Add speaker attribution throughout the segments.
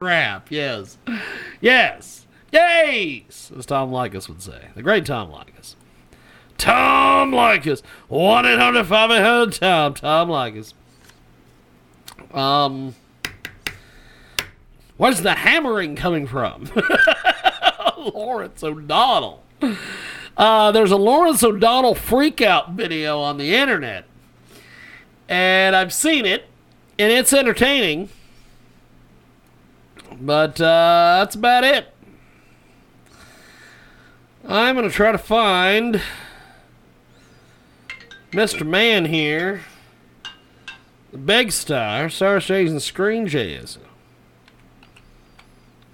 Speaker 1: Crap, yes. Yes. Yes! As Tom Leykis would say. The great Tom Leykis. Tom Leykis. 1 800 5 Tom. Tom Leykis. Um. Where's the hammering coming from? Lawrence O'Donnell. Uh, there's a Lawrence O'Donnell freakout video on the internet. And I've seen it, and it's entertaining. But uh, that's about it. I'm going to try to find Mr. Man here. The Big Star, Star Station Screen J.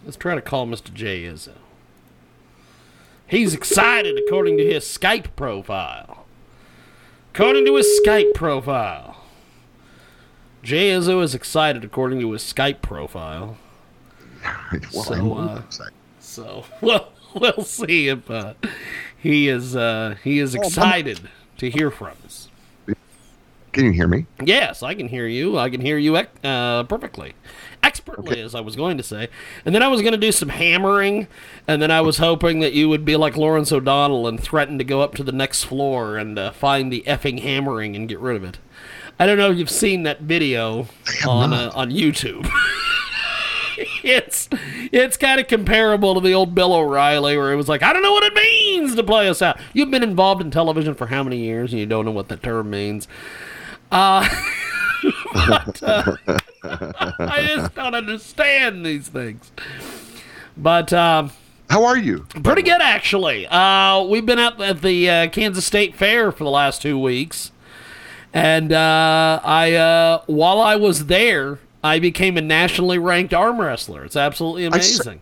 Speaker 1: Let's try to call Mr. J Izzo. He's excited according to his Skype profile. According to his Skype profile. J Izzo is excited according to his Skype profile.
Speaker 2: well,
Speaker 1: So, uh. So well, we'll see if uh, he is uh, he is excited to hear from us.
Speaker 2: Can you hear me?
Speaker 1: Yes, I can hear you. I can hear you uh, perfectly, expertly, as I was going to say. And then I was going to do some hammering, and then I was hoping that you would be like Lawrence O'Donnell and threaten to go up to the next floor and uh, find the effing hammering and get rid of it. I don't know if you've seen that video on uh, on YouTube. It's it's kind of comparable to the old Bill O'Reilly, where it was like, I don't know what it means to play us out. You've been involved in television for how many years, and you don't know what the term means. Uh, but, uh, I just don't understand these things. But um,
Speaker 2: How are you?
Speaker 1: pretty good, actually. Uh, we've been up at the uh, Kansas State Fair for the last two weeks, and uh, I uh, while I was there, I became a nationally ranked arm wrestler. It's absolutely amazing.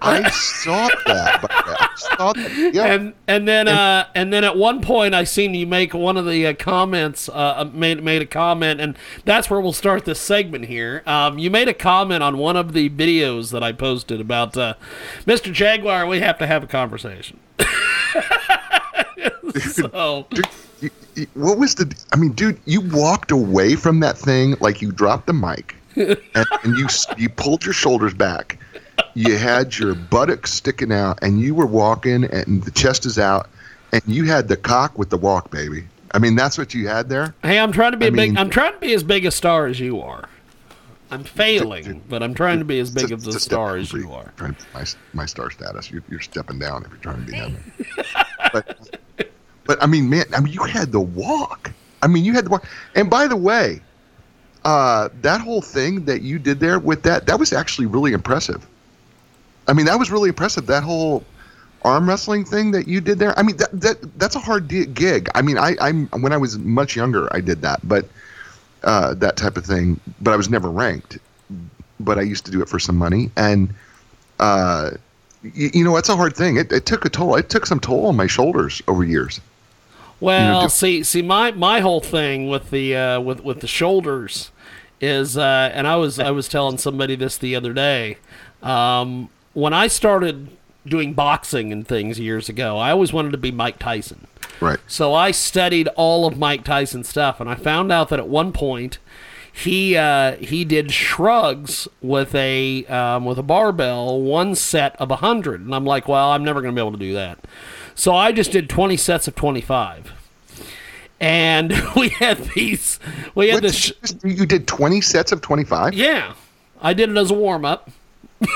Speaker 2: I saw that. I saw that. Yeah.
Speaker 1: and and then uh, and then at one point I seen you make one of the uh, comments uh, made made a comment and that's where we'll start this segment here. Um, you made a comment on one of the videos that I posted about uh, Mr. Jaguar. We have to have a conversation. so
Speaker 2: Dude, you- you- what was the? I mean, dude, you walked away from that thing like you dropped the mic, and, and you you pulled your shoulders back. You had your buttocks sticking out, and you were walking, and the chest is out, and you had the cock with the walk, baby. I mean, that's what you had there.
Speaker 1: hey, I'm trying to be
Speaker 2: I
Speaker 1: a big. I'm trying to be as big a star as you are. I'm failing, but I'm trying to be as big of
Speaker 2: a
Speaker 1: star as you are.
Speaker 2: To my, my star status. You're, you're stepping down if you're trying to be heaven. but, but I mean, man, I mean, you had the walk. I mean, you had the walk. And by the way, uh, that whole thing that you did there with that, that was actually really impressive. I mean, that was really impressive. That whole arm wrestling thing that you did there. I mean, that, that that's a hard gig. I mean, I, I'm when I was much younger, I did that, but uh, that type of thing. But I was never ranked. But I used to do it for some money, and uh, you, you know, it's a hard thing. It, it took a toll. It took some toll on my shoulders over years.
Speaker 1: Well,
Speaker 2: do-
Speaker 1: see, see, my my whole thing with the uh, with with the shoulders is, uh, and I was I was telling somebody this the other day. Um, when I started doing boxing and things years ago, I always wanted to be Mike Tyson.
Speaker 2: Right.
Speaker 1: So I studied all of Mike Tyson's stuff, and I found out that at one point he uh, he did shrugs with a um, with a barbell, one set of a hundred, and I'm like, well, I'm never going to be able to do that. So I just did 20 sets of 25, and we had these we had this. Sh-
Speaker 2: you did 20 sets of 25?
Speaker 1: yeah, I did it as a warm up.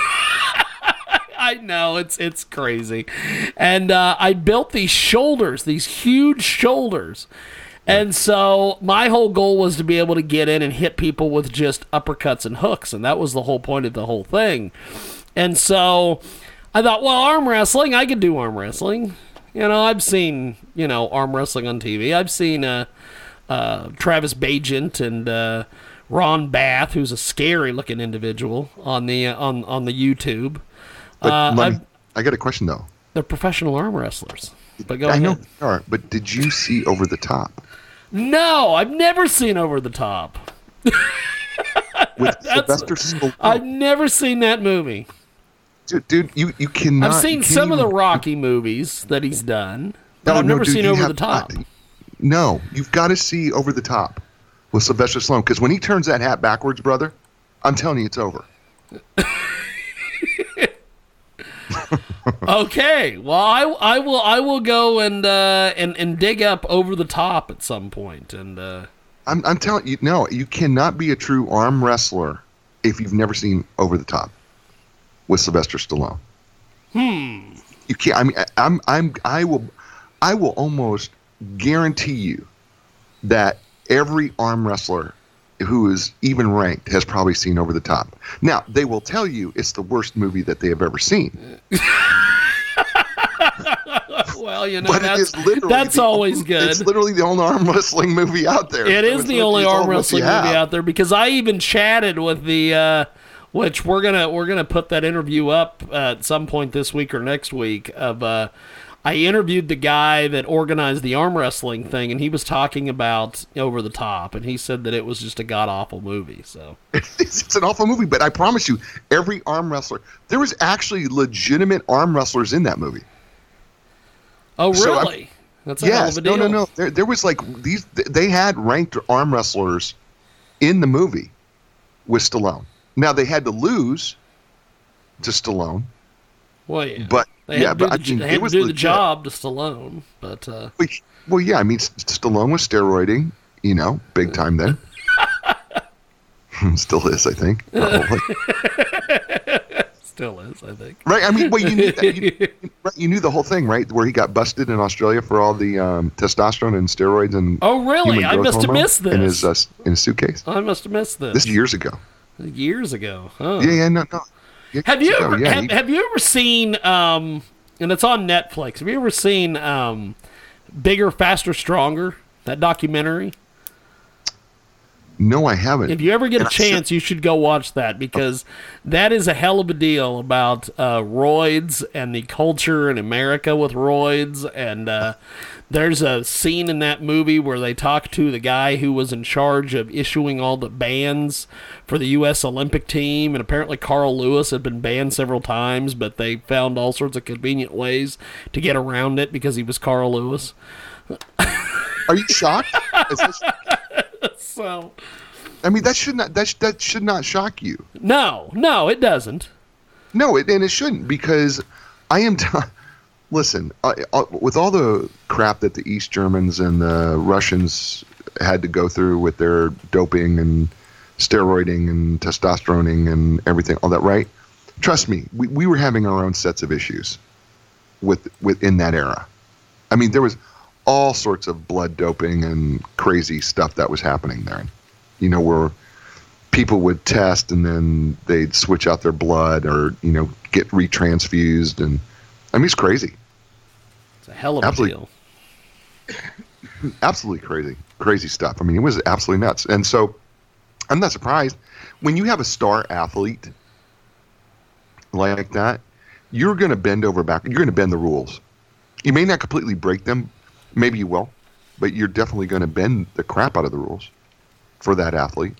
Speaker 1: I know it's it's crazy, and uh, I built these shoulders, these huge shoulders, and so my whole goal was to be able to get in and hit people with just uppercuts and hooks, and that was the whole point of the whole thing. And so I thought, well, arm wrestling, I could do arm wrestling. You know, I've seen you know arm wrestling on TV. I've seen uh, uh, Travis Bagent and uh, Ron Bath, who's a scary looking individual on the uh, on on the YouTube.
Speaker 2: But
Speaker 1: Uh, I've-
Speaker 2: I got a question though.
Speaker 1: They're professional arm wrestlers. But go
Speaker 2: I
Speaker 1: ahead.
Speaker 2: know they are, but did you see Over the Top
Speaker 1: No, I've never seen Over the Top.
Speaker 2: with
Speaker 1: That's-
Speaker 2: Sylvester Stallone?
Speaker 1: I've never seen that movie.
Speaker 2: Dude, dude, you you cannot.
Speaker 1: I've seen some of the Rocky movies that he's done, but
Speaker 2: No,
Speaker 1: I've
Speaker 2: no,
Speaker 1: never
Speaker 2: dude,
Speaker 1: seen Over
Speaker 2: have
Speaker 1: the Top.
Speaker 2: not. No, you've got to see Over the Top with Sylvester Stallone because when he turns that hat backwards, brother, I'm telling you, it's over.
Speaker 1: Okay, well, I, I will I will go and uh, and and dig up Over the Top at some point, and uh,
Speaker 2: I'm, I'm telling you, no, you cannot be a true arm wrestler if you've never seen Over the Top with Sylvester Stallone. Hmm. You can't. I mean, I- I'm, I'm, I will, I will almost guarantee you that every arm wrestler who is even ranked has probably seen Over the Top. Now, they will tell you it's the worst movie that they have ever seen.
Speaker 1: well, you know
Speaker 2: But
Speaker 1: that's
Speaker 2: is literally
Speaker 1: that's
Speaker 2: the
Speaker 1: always good.
Speaker 2: It's literally the only arm wrestling movie out there.
Speaker 1: It
Speaker 2: So
Speaker 1: is the only arm
Speaker 2: all what you
Speaker 1: wrestling movie out there because I even chatted with the, uh, which we're gonna we're gonna put that interview up uh, at some point this week or next week. Of uh, I interviewed the guy that organized the arm wrestling thing, and he was talking about Over the Top, and he said that it was just a god awful movie. So
Speaker 2: it's, an awful movie, but I promise you, every arm wrestler, there was actually legitimate arm wrestlers in that movie.
Speaker 1: oh
Speaker 2: So
Speaker 1: really? That's a hell
Speaker 2: yes,
Speaker 1: of a
Speaker 2: no, no, no. There, there was like these. They had ranked arm wrestlers in the movie with Stallone. Now they had to lose to Stallone,
Speaker 1: Well, yeah.
Speaker 2: but
Speaker 1: they
Speaker 2: yeah,
Speaker 1: had to do,
Speaker 2: but I mean,
Speaker 1: they
Speaker 2: it
Speaker 1: had to
Speaker 2: was
Speaker 1: do the job to Stallone, but uh,
Speaker 2: Well, yeah, I mean, Stallone was steroiding, you know, big time then. Still is, I think. probably.
Speaker 1: still is, I think.
Speaker 2: Right. I mean, well, you knew, that, you, you knew the whole thing, right? Where he got busted in Australia for all the um, testosterone and steroids and
Speaker 1: Oh, really? I must have missed this.
Speaker 2: in his uh, in his suitcase.
Speaker 1: I must have missed this.
Speaker 2: This is years ago.
Speaker 1: Years ago. Huh.
Speaker 2: Yeah, yeah, no, no. Yeah,
Speaker 1: Have you
Speaker 2: ago,
Speaker 1: ever
Speaker 2: yeah,
Speaker 1: have,
Speaker 2: he-
Speaker 1: have you ever seen um and it's on Netflix. Have you ever seen um Bigger, Faster, Stronger? That documentary?
Speaker 2: No, I haven't.
Speaker 1: If you ever get a
Speaker 2: And I said-
Speaker 1: chance, you should go watch that because that is a hell of a deal about uh, roids and the culture in America with roids. And uh, there's a scene in that movie where they talk to the guy who was in charge of issuing all the bans for the U.S. Olympic team. And apparently, Carl Lewis had been banned several times, but they found all sorts of convenient ways to get around it because he was Carl Lewis.
Speaker 2: Are you shocked? Is this-
Speaker 1: So,
Speaker 2: I mean, that should not that sh- that should not shock you.
Speaker 1: no, no, it doesn't.
Speaker 2: No, it, and it shouldn't because I am. T- Listen, uh, uh, with all the crap that the East Germans and the Russians had to go through with their doping and steroiding and testosteroning and everything, all that, right? Trust me, we, we were having our own sets of issues with within that era. I mean, there was all sorts of blood doping and crazy stuff that was happening there. You know, where people would test and then they'd switch out their blood or you know get retransfused and I mean it's crazy,
Speaker 1: It's a hell of a
Speaker 2: Absolutely.
Speaker 1: deal.
Speaker 2: absolutely crazy, crazy stuff. I mean it was absolutely nuts. And so I'm not surprised when you have a star athlete like that, you're going to bend over back. You're going to bend the rules. You may not completely break them, maybe you will, but you're definitely going to bend the crap out of the rules for that athlete.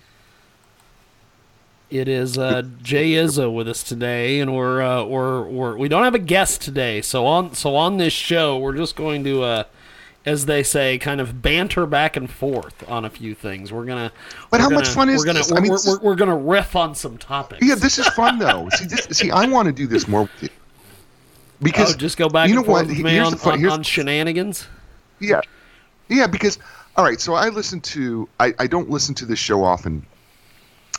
Speaker 1: It is uh, Jay Izzo with us today, and we're, uh, we're we're we don't have a guest today. So on so on this show, we're just going to, uh, as they say, kind of banter back and forth on a few things. We're gonna.
Speaker 2: But
Speaker 1: we're
Speaker 2: how much
Speaker 1: gonna-
Speaker 2: fun is
Speaker 1: we're gonna,
Speaker 2: this? I
Speaker 1: We're,
Speaker 2: mean,
Speaker 1: we're, we're, we're gonna riff on some topics.
Speaker 2: Yeah, this is fun though. see, this, see, I want to do this more with you because
Speaker 1: oh, just go back
Speaker 2: you
Speaker 1: and
Speaker 2: know
Speaker 1: forth
Speaker 2: what?
Speaker 1: with me
Speaker 2: Here's
Speaker 1: on,
Speaker 2: the fun-
Speaker 1: on,
Speaker 2: here's-
Speaker 1: on shenanigans.
Speaker 2: Yeah, yeah. Because all right, so I listen to. I, I don't listen to this show often.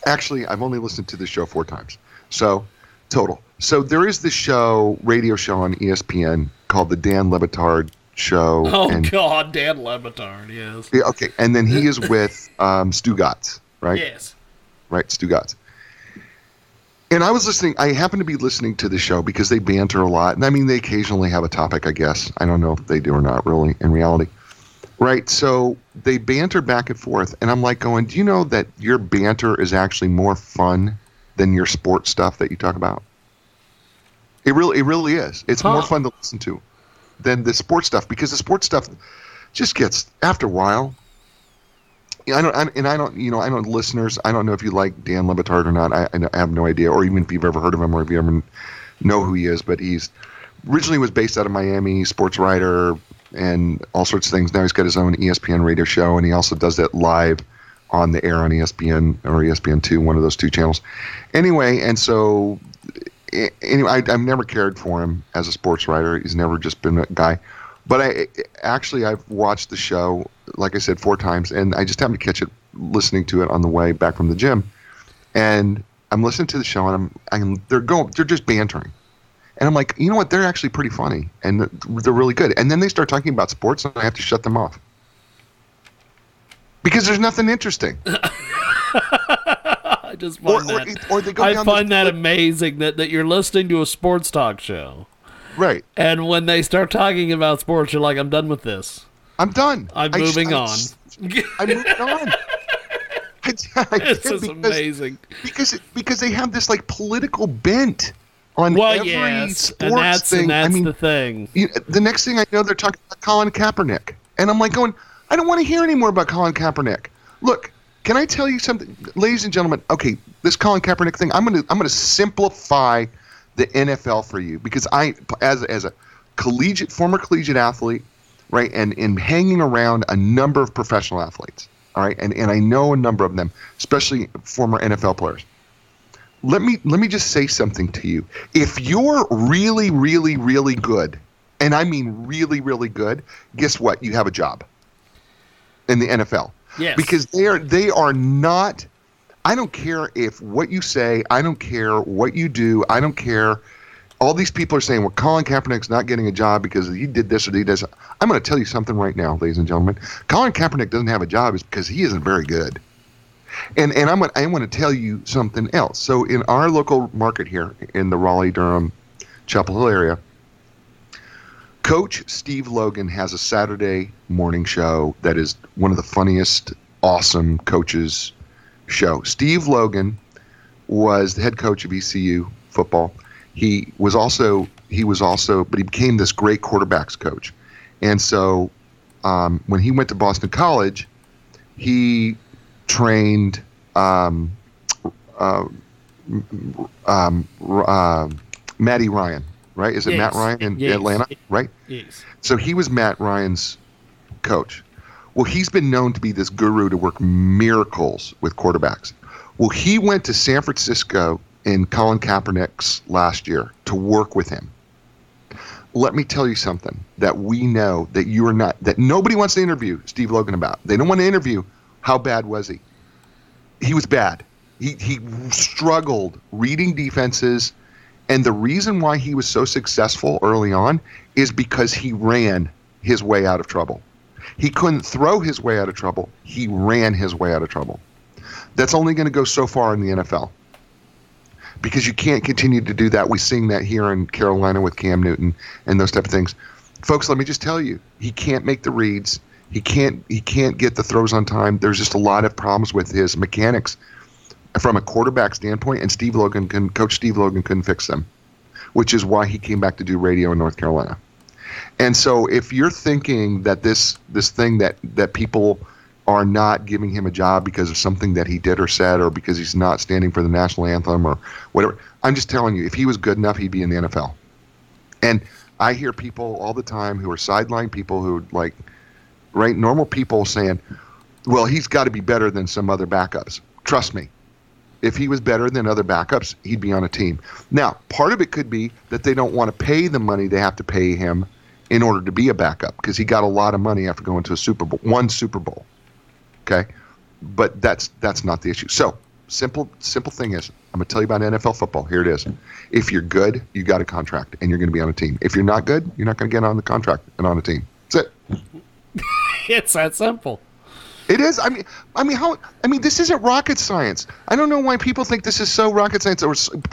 Speaker 2: Actually, I've only listened to this show four times. So total. So there is this show, radio show on ESPN called the Dan Le Batard Show.
Speaker 1: Oh
Speaker 2: and,
Speaker 1: God, Dan Le Batard, yes,
Speaker 2: Yeah, okay, and then he is with um, Stugotz, right?
Speaker 1: yes.
Speaker 2: right? Stugotz. And I was listening. I happen to be listening to the show because they banter a lot, and I mean they occasionally have a topic. I guess I don't know if they do or not. Really, in reality, right? So they banter back and forth, and I'm like going, do you know that your banter is actually more fun than your sports stuff that you talk about? It really, it really is. It's
Speaker 1: Huh.
Speaker 2: more fun to listen to than the sports stuff because the sports stuff just gets after a while. I don't, I, and I don't, you know, I don't listeners. I don't know if you like Dan Le Batard or not. I, I have no idea, or even if you've ever heard of him, or if you ever know who he is. But he's originally was based out of Miami, sports writer, and all sorts of things. Now he's got his own ESPN radio show, and he also does that live on the air on ESPN or ESPN two, one of those two channels. Anyway, and so anyway, I, I've never cared for him as a sports writer. He's never just been a guy. But I actually I've watched the show, like I said, four times, and I just happened to catch it listening to it on the way back from the gym, and I'm listening to the show, and I'm, I'm they're going, they're just bantering, and I'm like, you know what, they're actually pretty funny, and they're- really good, and then they start talking about sports, and I have to shut them off because there's nothing interesting.
Speaker 1: I just find
Speaker 2: Or, or,
Speaker 1: that.
Speaker 2: or they go
Speaker 1: I find
Speaker 2: this,
Speaker 1: that amazing that, that you're listening to a sports talk show,
Speaker 2: right.
Speaker 1: and when they start talking about sports, you're like, I'm done with this.
Speaker 2: I'm done.
Speaker 1: I'm
Speaker 2: I
Speaker 1: moving
Speaker 2: I
Speaker 1: on.
Speaker 2: I'm moving on. I, I
Speaker 1: this is
Speaker 2: because,
Speaker 1: amazing.
Speaker 2: because because they have this like political bent on
Speaker 1: Well,
Speaker 2: every
Speaker 1: yes,
Speaker 2: sports
Speaker 1: and that's
Speaker 2: thing.
Speaker 1: and that's
Speaker 2: I mean,
Speaker 1: the thing.
Speaker 2: you the next thing I know, they're talking about Colin Kaepernick, and I'm like going, I don't want to hear any more about Colin Kaepernick. Look, can I tell you something, ladies and gentlemen? Okay, this Colin Kaepernick thing, I'm gonna I'm gonna simplify the NFL for you because I, as as a collegiate former collegiate athlete, right, and and hanging around a number of professional athletes, all right, and and I know a number of them, especially former NFL players let me let me just say something to you. If you're really, really, really good, and I mean really, really good, guess what? You have a job in the NFL.
Speaker 1: Yes.
Speaker 2: Because they are they are not I don't care if what you say, I don't care what you do, I don't care. All these people are saying, well, Colin Kaepernick's not getting a job because he did this or he does. I'm going to tell you something right now, ladies and gentlemen. Colin Kaepernick doesn't have a job is because he isn't very good. And and I'm gonna, I want to tell you something else. So in our local market here in the Raleigh Durham Chapel Hill area, Coach Steve Logan has a Saturday morning show that is one of the funniest, awesome coaches show. Steve Logan was the head coach of ECU football. He was also he was also but he became this great quarterbacks coach. And so um, when he went to Boston College, he trained um, uh, um, uh, Matty Ryan, right? Is it Matt Ryan in
Speaker 1: Yes.
Speaker 2: Atlanta, right?
Speaker 1: Yes.
Speaker 2: So he was Matt Ryan's coach. Well, he's been known to be this guru to work miracles with quarterbacks. Well, he went to San Francisco in Colin Kaepernick's last year to work with him. Let me tell you something that we know that you are not, that nobody wants to interview Steve Logan about. They don't want to interview how bad was he. He was bad. He, he struggled reading defenses. And the reason why he was so successful early on is because he ran his way out of trouble. He couldn't throw his way out of trouble. He ran his way out of trouble. That's only going to go so far in the NFL because you can't continue to do that. We're that here in Carolina with Cam Newton and those type of things. Folks, let me just tell you, he can't make the reads. He can't he can't get the throws on time. There's just a lot of problems with his mechanics from a quarterback standpoint, and Steve Logan can coach Steve Logan couldn't fix them, which is why he came back to do radio in North Carolina. And so if you're thinking that this this thing that that people are not giving him a job because of something that he did or said or because he's not standing for the national anthem or whatever, I'm just telling you, if he was good enough, he'd be in the NFL. And I hear people all the time who are sideline people who like right normal people saying, "Well, he's got to be better than some other backups." Trust me. If he was better than other backups, he'd be on a team. Now, part of it could be that they don't want to pay the money they have to pay him in order to be a backup because he got a lot of money after going to a Super Bowl, one Super Bowl. Okay, but that's that's not the issue. So simple simple thing is, I'm gonna tell you about NFL football. Here it is. If you're good, you got a contract and you're gonna be on a team. If you're not good, you're not gonna get on the contract and on a team. That's it.
Speaker 1: It's that simple.
Speaker 2: It is. I mean, I mean, how? I mean, this isn't rocket science. I don't know why people think this is so rocket science or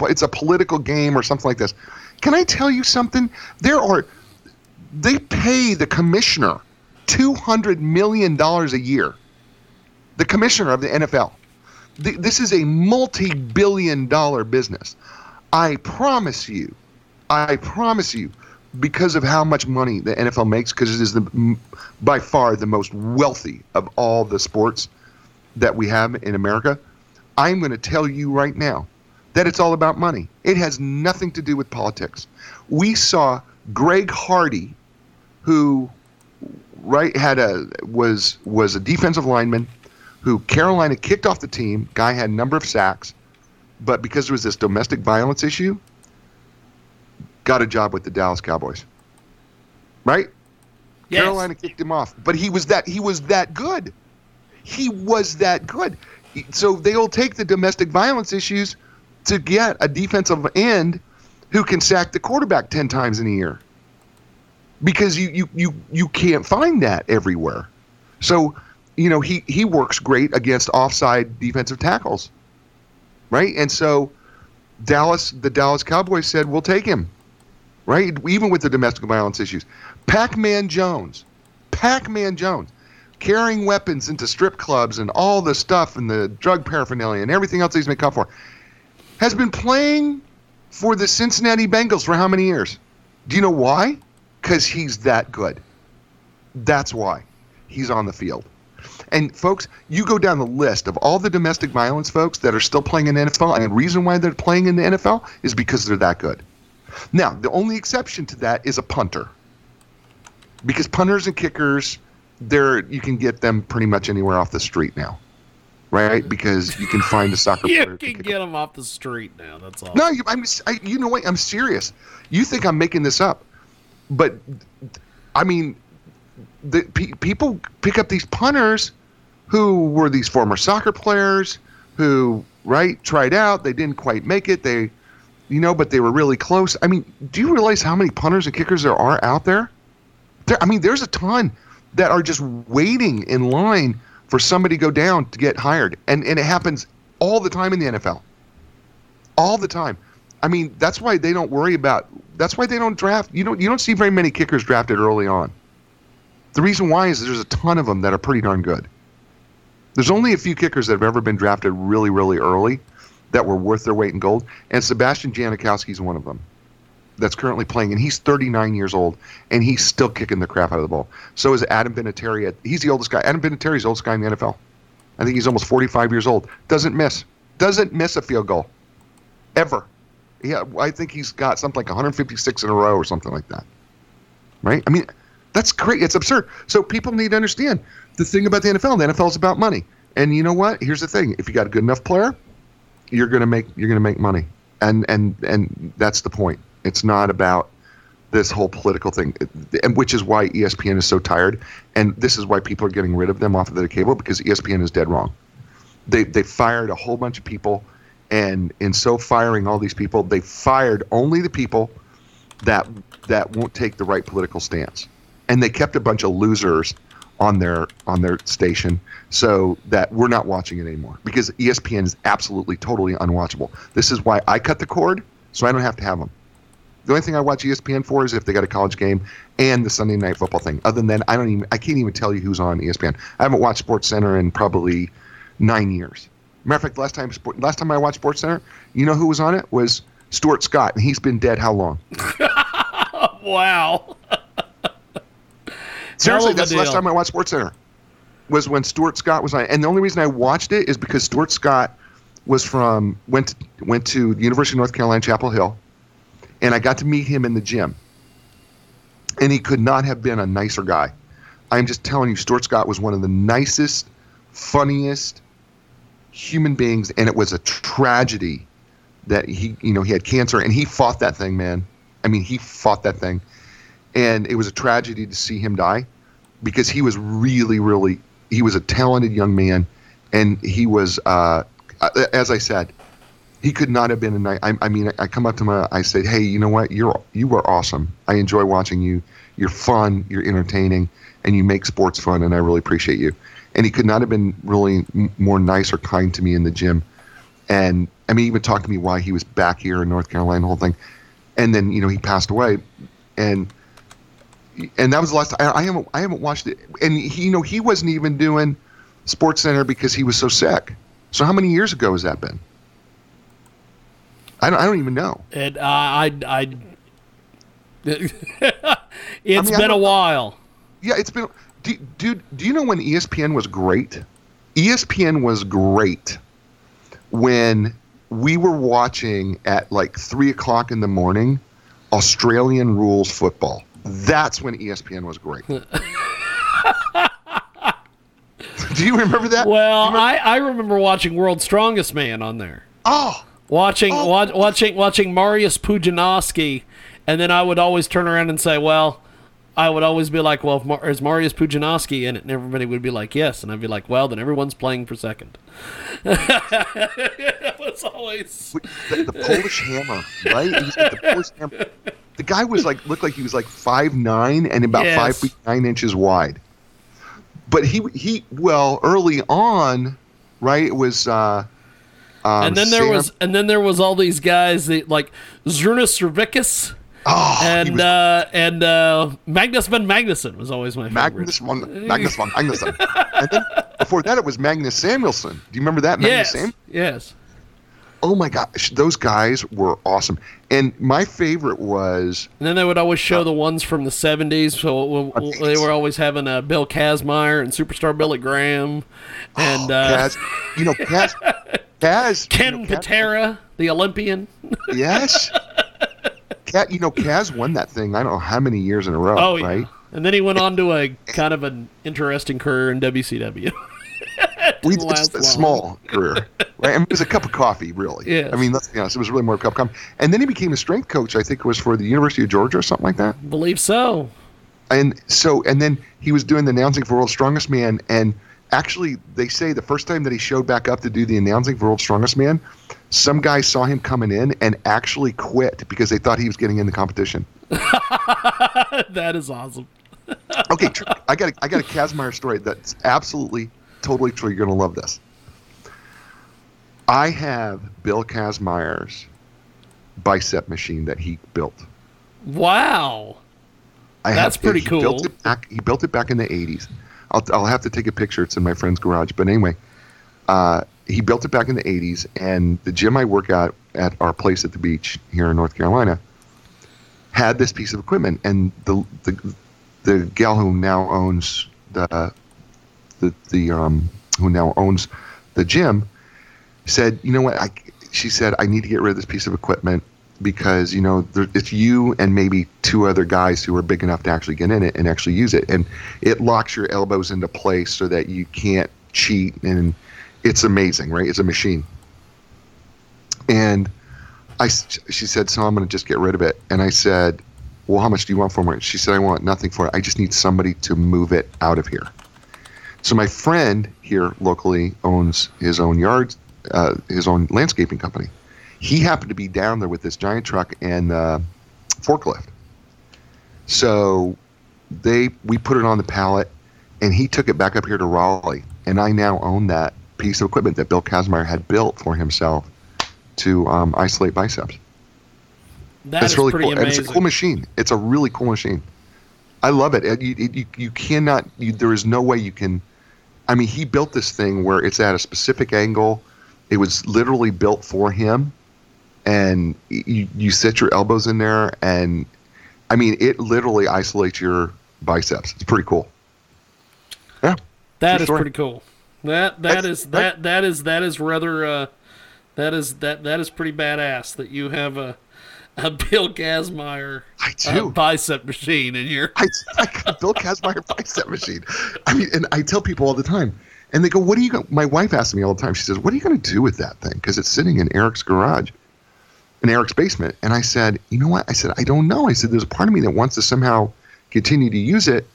Speaker 2: it's a political game or something like this. Can I tell you something? There are. They pay the commissioner $200 million a year. The commissioner of the NFL. Th- this is a multi billion dollar business. I promise you, I promise you, because of how much money the NFL makes, because it is the, by far the most wealthy of all the sports that we have in America, I'm going to tell you right now that it's all about money. It has nothing to do with politics. We saw Greg Hardy, who right had a was was a defensive lineman who Carolina kicked off the team. Guy had a number of sacks, but because there was this domestic violence issue, got a job with the Dallas Cowboys. Right?
Speaker 1: Yes.
Speaker 2: Carolina kicked him off, but he was that he was that good. He was that good. So they'll take the domestic violence issues to get a defensive end who can sack the quarterback 10 times in a year. Because you you you you can't find that everywhere. So, you know, he he works great against offside defensive tackles. Right? And so Dallas the Dallas Cowboys said, "We'll take him." Right? Even with the domestic violence issues. Pac-Man Jones. Pac-Man Jones carrying weapons into strip clubs and all the stuff and the drug paraphernalia and everything else he's been caught for, has been playing for the Cincinnati Bengals for how many years? Do you know why? Because he's that good. That's why he's on the field. And folks, you go down the list of all the domestic violence folks that are still playing in the NFL, and the reason why they're playing in the NFL is because they're that good. Now, the only exception to that is a punter. Because punters and kickers they're you can get them pretty much anywhere off the street now, right? Because you can find a soccer
Speaker 1: you
Speaker 2: player.
Speaker 1: can get them off the street now. That's all.
Speaker 2: No, you, I'm. I, you know what? I'm serious. You think I'm making this up, but I mean, the pe- people pick up these punters who were these former soccer players who right tried out. They didn't quite make it. They, you know, but they were really close. I mean, do you realize how many punters and kickers there are out there? There. I mean, there's a ton that are just waiting in line for somebody to go down to get hired. And and it happens all the time in the NFL. All the time. I mean, that's why they don't worry about that's why they don't draft you don't you don't see very many kickers drafted early on. The reason why is there's a ton of them that are pretty darn good. There's only a few kickers that have ever been drafted really, really early that were worth their weight in gold, and Sebastian Janikowski is one of them that's currently playing, and he's 39 years old, and he's still kicking the crap out of the ball. So is Adam Vinatieri. He's the oldest guy. Adam Vinatieri's the oldest guy in the NFL. I think he's almost 45 years old. Doesn't miss. Doesn't miss a field goal. Ever. Yeah, I think he's got something like 156 in a row or something like that. Right? I mean, that's great. It's absurd. So people need to understand the thing about the NFL. The NFL is about money. And you know what? Here's the thing: if you got a good enough player, you're gonna make you're gonna make money. And and and that's the point. It's not about this whole political thing, and which is why ESPN is so tired, and this is why people are getting rid of them off of their cable because ESPN is dead wrong. They they fired a whole bunch of people, and in so firing all these people, they fired only the people that that won't take the right political stance, and they kept a bunch of losers on their on their station so that we're not watching it anymore because ESPN is absolutely totally unwatchable. This is why I cut the cord so I don't have to have them. The only thing I watch ESPN for is if they got a college game and the Sunday night football thing. Other than that, I don't even I can't even tell you who's on ESPN. I haven't watched Sports Center in probably nine years. Matter of fact, last time last time I watched Sports Center, you know who was on it was Stuart Scott, and he's been dead how long?
Speaker 1: wow.
Speaker 2: Seriously, that's the last time I watched Sports Center. Was when Stuart Scott was on, and the only reason I watched it is because Stuart Scott was from went to, went to the University of North Carolina Chapel Hill, and I got to meet him in the gym. And he could not have been a nicer guy. I'm just telling you, Stuart Scott was one of the nicest, funniest human beings, and it was a tragedy that he, you know, he had cancer, and he fought that thing, man. I mean, he fought that thing, and it was a tragedy to see him die, because he was really, really, he was a talented young man, and he was, uh, as I said, he could not have been a night. I, I mean, I come up to him, I said, "Hey, you know what? You're you are awesome. I enjoy watching you. You're fun. You're entertaining, and you make sports fun. And I really appreciate you." And he could not have been really more nice or kind to me in the gym. And I mean, he even talked to me why he was back here in North Carolina, the whole thing. And then you know he passed away, and and that was the last. I, I haven't I haven't watched it, and he you know he wasn't even doing Sports Center because he was so sick. So how many years ago has that been? I don't I don't even know.
Speaker 1: And uh, I I. it's
Speaker 2: I mean,
Speaker 1: been a while.
Speaker 2: Yeah, it's been. Do, dude, do you know when ESPN was great? ESPN was great when we were watching at like three o'clock in the morning Australian rules football. That's when ESPN was great. do you remember that?
Speaker 1: Well, I, I remember watching World's Strongest Man on there.
Speaker 2: oh,
Speaker 1: Watching
Speaker 2: Oh.
Speaker 1: wa- watching watching Marius Pudzianowski, and then I would always turn around and say, "Well," I would always be like, "Well, if Mar- is Marius Pudzianowski in it?" And everybody would be like, "Yes," and I'd be like, "Well, then everyone's playing for second. it was always
Speaker 2: the, the Polish hammer, right? The Polish hammer. The guy was like looked like he was like five nine and about
Speaker 1: Yes.
Speaker 2: five feet nine inches wide. But he he well early on, right? It was uh, um,
Speaker 1: and then there
Speaker 2: Sam-
Speaker 1: was and then there was all these guys that like Zydrunas Savickas
Speaker 2: oh,
Speaker 1: and
Speaker 2: was
Speaker 1: uh, and uh, Magnus Ver Magnusson was always my favorite.
Speaker 2: Magnus Ver Magnus Ver Magnusson. and then before that, it was Magnus Samuelsson. Do you remember that? Magnus
Speaker 1: yes,
Speaker 2: Sam?
Speaker 1: yes.
Speaker 2: Oh my gosh, those guys were awesome. And my favorite was
Speaker 1: And then they would always show the ones from the '70s. So they were always having uh, Bill Kazmaier and superstar Billy Graham, and uh,
Speaker 2: Kaz. You know, Kaz. Kaz.
Speaker 1: Ken
Speaker 2: you know, Kaz-
Speaker 1: Patera, the Olympian.
Speaker 2: Yes. Cat, you know, Kaz won that thing. I don't know how many years in a row.
Speaker 1: Oh yeah.
Speaker 2: right?
Speaker 1: And then he went on to a kind of an interesting career in WCW.
Speaker 2: We it's a small career, right? I mean, it was a cup of coffee, really.
Speaker 1: Yeah.
Speaker 2: I mean, let's be honest. It was really more of a cup of coffee. And then he became a strength coach. I think it was for the University of Georgia or something like that.
Speaker 1: Believe so.
Speaker 2: And so, and then he was doing the announcing for World's Strongest Man. And actually, they say the first time that he showed back up to do the announcing for World's Strongest Man, some guy saw him coming in and actually quit because they thought he was getting in the competition.
Speaker 1: that is awesome.
Speaker 2: Okay, I got a, I got a Kazmaier story that's absolutely totally true. You're gonna love this. I have Bill Kazmaier's bicep machine that he built.
Speaker 1: Wow.
Speaker 2: I
Speaker 1: That's
Speaker 2: have,
Speaker 1: pretty
Speaker 2: he Built
Speaker 1: cool.
Speaker 2: it back, he built it back in the 80s. I'll, I'll have to take a picture. It's in my friend's garage. But anyway, uh, he built it back in the 80s, and the gym I work at at our place at the beach here in North Carolina had this piece of equipment, and the the the gal who now owns the the the um who now owns the gym said, you know what? I she said I need to get rid of this piece of equipment because you know there, it's you and maybe two other guys who are big enough to actually get in it and actually use it, and it locks your elbows into place so that you can't cheat, and it's amazing, right? It's a machine. And I, she said, so I'm going to just get rid of it, and I said, well, how much do you want for it? She said, I want nothing for it. I just need somebody to move it out of here. So my friend here locally owns his own yard, uh, his own landscaping company. He happened to be down there with this giant truck and uh, forklift. So they we put it on the pallet, and he took it back up here to Raleigh, and I now own that piece of equipment that Bill Kazmaier had built for himself to um, isolate biceps.
Speaker 1: That
Speaker 2: It's
Speaker 1: is
Speaker 2: really
Speaker 1: pretty
Speaker 2: cool, and it's a cool machine. It's a really cool machine. I love it. And You, you, you cannot. You, there is no way you can. I mean, he built this thing where it's at a specific angle. It was literally built for him, and you, you set your elbows in there, and I mean, it literally isolates your biceps. It's pretty cool. Yeah,
Speaker 1: That is
Speaker 2: story.
Speaker 1: pretty cool. That that
Speaker 2: That's-
Speaker 1: is that that is that is rather uh, that is that that is pretty badass that you have a a Bill Kazmaier
Speaker 2: I
Speaker 1: uh,
Speaker 2: do.
Speaker 1: bicep machine in your
Speaker 2: I, I got Bill Kazmaier bicep machine. I mean, and I tell people all the time, and they go, "What are you?" Go-? My wife asks me all the time. She says, "What are you going to do with that thing?" Because it's sitting in Eric's garage, in Eric's basement. And I said, "You know what?" I said, "I don't know." I said, "There's a part of me that wants to somehow continue to use it,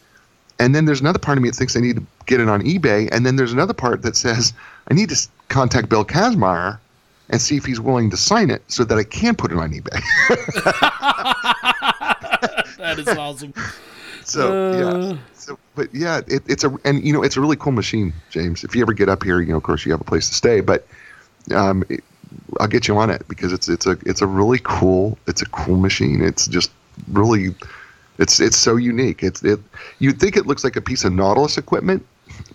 Speaker 2: and then there's another part of me that thinks I need to get it on eBay, and then there's another part that says I need to contact Bill Kazmaier." And see if he's willing to sign it so that I can put it on eBay.
Speaker 1: that is awesome.
Speaker 2: So
Speaker 1: Uh.
Speaker 2: yeah, so but yeah, it, it's a and you know it's a really cool machine, James. If you ever get up here, you know, of course you have a place to stay, but um, it, I'll get you on it because it's it's a it's a really cool it's a cool machine. It's just really It's it's so unique. It's it. You'd think it looks like a piece of Nautilus equipment,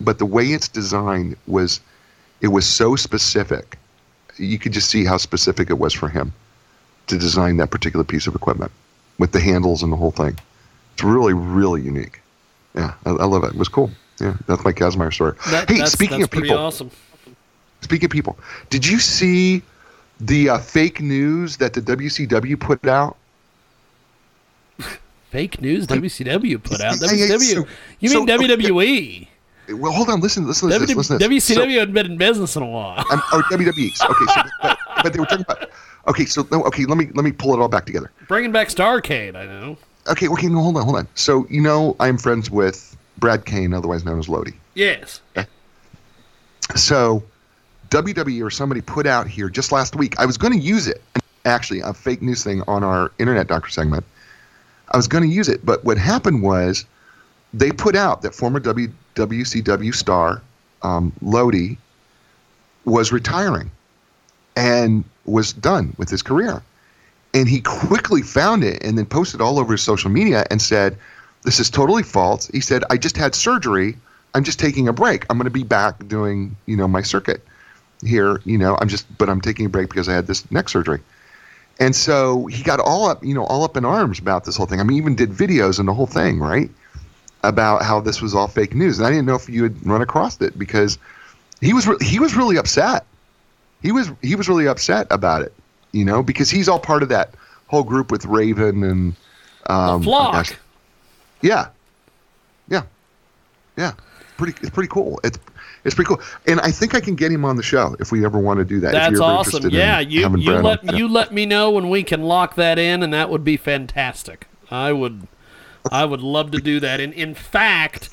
Speaker 2: but the way it's designed was, it was so specific. You could just see how specific it was for him to design that particular piece of equipment with the handles and the whole thing. It's really really unique. Yeah, I, I love it. It was cool. Yeah, that's my Kazmaier story.
Speaker 1: That-
Speaker 2: hey,
Speaker 1: that's,
Speaker 2: speaking
Speaker 1: that's
Speaker 2: of people,
Speaker 1: awesome.
Speaker 2: speaking of people, did you see the uh, fake news that the WCW put out?
Speaker 1: Fake news WCW put out. WCW.
Speaker 2: so-
Speaker 1: you
Speaker 2: so-
Speaker 1: mean WWE?
Speaker 2: Well, hold on. Listen, listen, listen,
Speaker 1: W-
Speaker 2: listen. to this. So-
Speaker 1: WCW hadn't been in business in a while.
Speaker 2: Um, or WWE's. Okay, so, but, but they were talking about. Okay, so no, okay, let me let me pull it all back together.
Speaker 1: Bringing back Starcade, I know.
Speaker 2: Okay, okay, no, hold on, hold on. So you know, I'm friends with Brad Cain, otherwise known as Lodi.
Speaker 1: Yes.
Speaker 2: So WWE or somebody put out here just last week. I was going to use it, actually, a fake news thing on our Internet Doctor segment. I was going to use it, but what happened was they put out that former w, WCW star um, Lodi was retiring and was done with his career. And he quickly found it and then posted all over his social media and said, This is totally false. He said, I just had surgery. I'm just taking a break. I'm going to be back doing, you know, my circuit here. You know, I'm just, but I'm taking a break because I had this neck surgery. And so he got all up, you know, all up in arms about this whole thing. I mean, even did videos and the whole thing, right? About how this was all fake news. And I didn't know if you had run across it because he was re- he was really upset. He was he was really upset about it, you know, because he's all part of that whole group with Raven and um,
Speaker 1: Flock.
Speaker 2: Yeah, yeah, yeah. Pretty, it's pretty cool. It's it's pretty cool, and I think I can get him on the show if we ever want to do that. if
Speaker 1: That's awesome. Yeah, you you let
Speaker 2: on.
Speaker 1: you let me know when we can lock that in, and that would be fantastic. I would I would love to do that. And in fact,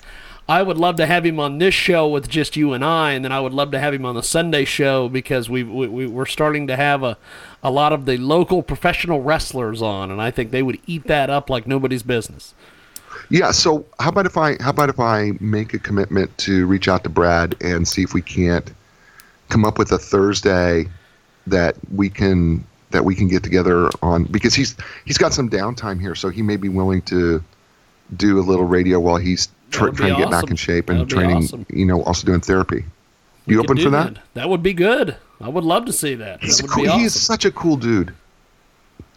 Speaker 1: I would love to have him on this show with just you and I, and then I would love to have him on the Sunday show because we, we we- we're starting to have a a lot of the local professional wrestlers on, and I think they would eat that up like nobody's business.
Speaker 2: Yeah. So how about if I how about if I make a commitment to reach out to Brad and see if we can't come up with a Thursday that we can that we can get together on because he's he's got some downtime here, so he may be willing to do a little radio while he's
Speaker 1: That
Speaker 2: tr-
Speaker 1: would be
Speaker 2: trying to get back in shape and training.
Speaker 1: awesome.
Speaker 2: You know, also doing therapy.
Speaker 1: We
Speaker 2: You open for that?
Speaker 1: That would be good. I would love to see that.
Speaker 2: He's
Speaker 1: that
Speaker 2: cool,
Speaker 1: awesome.
Speaker 2: he is such a cool dude.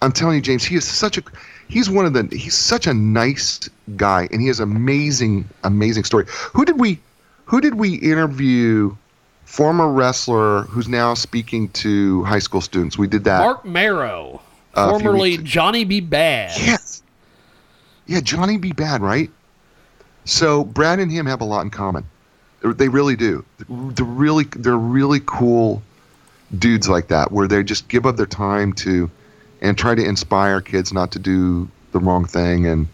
Speaker 2: I'm telling you, James, he is such a he's one of the he's such a nice guy and he has amazing amazing story. Who did we who did we interview former wrestler who's now speaking to high school students? We did that.
Speaker 1: Marc Mero,
Speaker 2: Uh,
Speaker 1: formerly Johnny B. Badd.
Speaker 2: Yes. Yeah, Johnny B. Badd, right? So Brad and him have a lot in common. They're- really do. They're really they're really cool dudes like that, where they just give up their time to and try to inspire kids not to do the wrong thing. And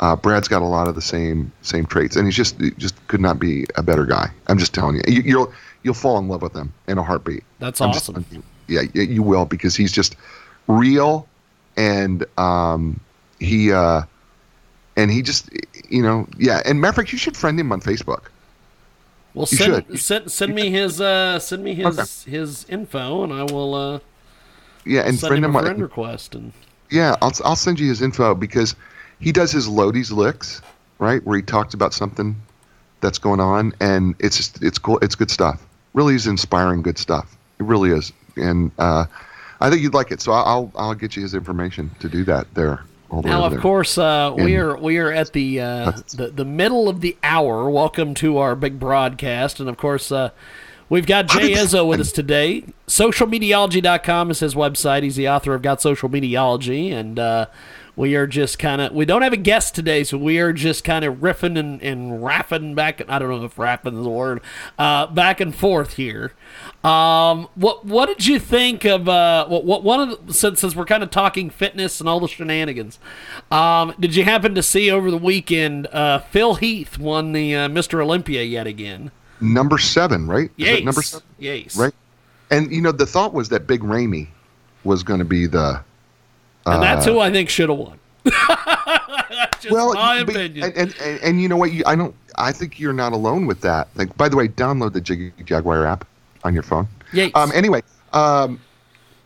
Speaker 2: uh, Brad's got a lot of the same same traits, and he's just he just could not be a better guy. I'm just telling you, you you'll you'll fall in love with him in a heartbeat.
Speaker 1: That's
Speaker 2: I'm
Speaker 1: awesome.
Speaker 2: you. yeah, you will because he's just real, and um, he uh, and he just you know yeah. And matter of fact, you should friend him on Facebook.
Speaker 1: Well,
Speaker 2: You
Speaker 1: send
Speaker 2: should.
Speaker 1: send send me his uh send me his
Speaker 2: Okay.
Speaker 1: his info, and I will uh
Speaker 2: Yeah, and
Speaker 1: send
Speaker 2: friend
Speaker 1: him
Speaker 2: him
Speaker 1: a
Speaker 2: on
Speaker 1: friend request. And
Speaker 2: Yeah, I'll I'll send you his info because he does his Lodi's licks, right, where he talks about something that's going on, and it's just it's cool. It's good stuff. Really is inspiring good stuff. It really is, and uh, I think you'd like it. So I'll I'll get you his information to do that there.
Speaker 1: Now, of
Speaker 2: there.
Speaker 1: course, uh, we are we are at the, uh, the the middle of the hour. Welcome to our big broadcast, and of course. Uh, We've got Jay Izzo with us today. Socialmediology.com is his website. He's the author of Got Social Mediology. And uh, we are just kind of, we don't have a guest today, so we are just kind of riffing and, and raffing back. I don't know if rapping is a word, uh, back and forth here. Um, what what did you think of uh, what, what one of the, since, since we're kind of talking fitness and all the shenanigans? Um, did you happen to see over the weekend uh, Phil Heath won the uh, Mr. Olympia yet again?
Speaker 2: number seven, right? Is that
Speaker 1: Yes.
Speaker 2: number seven,
Speaker 1: Yes.
Speaker 2: right? And you know the thought was that Big Ramy was going to be the
Speaker 1: And that's who I think should have won. Just
Speaker 2: well,
Speaker 1: my
Speaker 2: but-
Speaker 1: opinion.
Speaker 2: And, and, and, you know what? You, I don't. I think you're not alone with that. Like, by the way, download the Jiggy Jaguar app on your phone.
Speaker 1: Yes.
Speaker 2: Um. Anyway, um,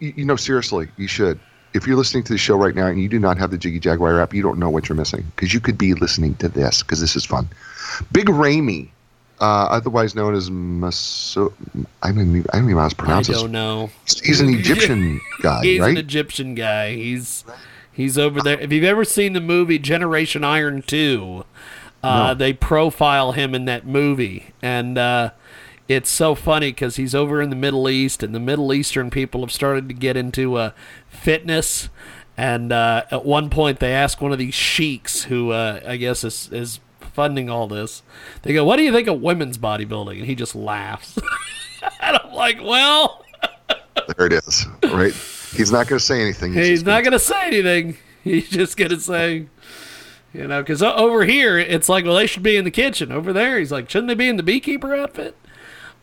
Speaker 2: you, you know, seriously, you should. If if you're listening to the show right now and you do not have the Jiggy Jaguar app, you don't know what you're missing because you could be listening to this because this is fun. Big Ramy, uh, otherwise known as Maso, I don't even, I don't even know how to
Speaker 1: I
Speaker 2: pronounce
Speaker 1: don't
Speaker 2: this.
Speaker 1: know.
Speaker 2: He's an Egyptian guy,
Speaker 1: He's
Speaker 2: right?
Speaker 1: an Egyptian guy. He's he's over there. If you've ever seen the movie Generation Iron Two, uh,
Speaker 2: No.
Speaker 1: they profile him in that movie, and uh, it's so funny because he's over in the Middle East, and the Middle Eastern people have started to get into uh, fitness. And uh, at one point, they ask one of these sheiks, who uh, I guess is is funding all this. They go, "What do you think of women's bodybuilding?" And he just laughs. and I'm like, "Well."
Speaker 2: there it is, right? He's not going to say anything.
Speaker 1: He's
Speaker 2: just
Speaker 1: not going to say anything. He's just going to say, you know, because over here it's like, well, they should be in the kitchen. Over there, he's like, shouldn't they be in the beekeeper outfit?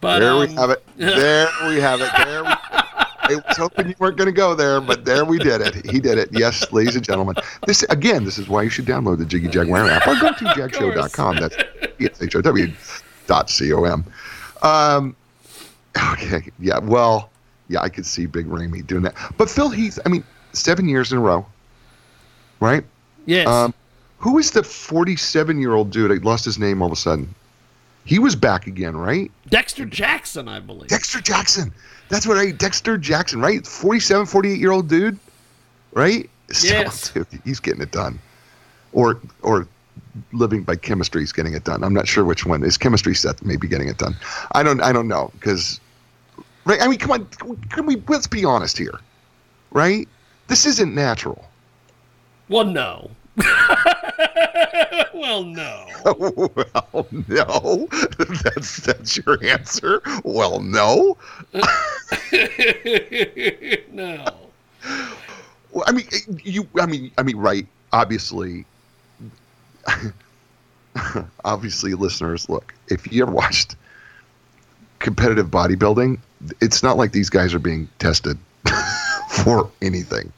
Speaker 1: But
Speaker 2: There we
Speaker 1: um,
Speaker 2: have it. There we have it. There we I was hoping you weren't going to go there, but there we did it. He did it. Yes, ladies and gentlemen. This again, this is why you should download the Jiggy Jaguar app or go to jagshow.com. That's p-s-h-o-w dot c-o-m. Um, okay, yeah, well, yeah, I could see Big Ramy doing that. But Phil Heath, I mean, seven years in a row, right?
Speaker 1: Yes.
Speaker 2: Um, who is the 47 year old dude? I lost his name all of a sudden. He was back again, right?
Speaker 1: Dexter Jackson, I believe.
Speaker 2: Dexter Jackson. That's what I Dexter Jackson, right? 47, 48 year old dude, right?
Speaker 1: Yes.
Speaker 2: dude, he's getting it done. Or or living by chemistry is getting it done. I'm not sure which one. Is chemistry set maybe getting it done. I don't I don't know because right I mean come on can we let's be honest here. Right? This isn't natural.
Speaker 1: well, no. well, no.
Speaker 2: well, no. That's that's your answer. Well, no.
Speaker 1: no.
Speaker 2: Well, I mean, you. I mean, I mean, right? Obviously, obviously, listeners, look. If you ever watched competitive bodybuilding, it's not like these guys are being tested for anything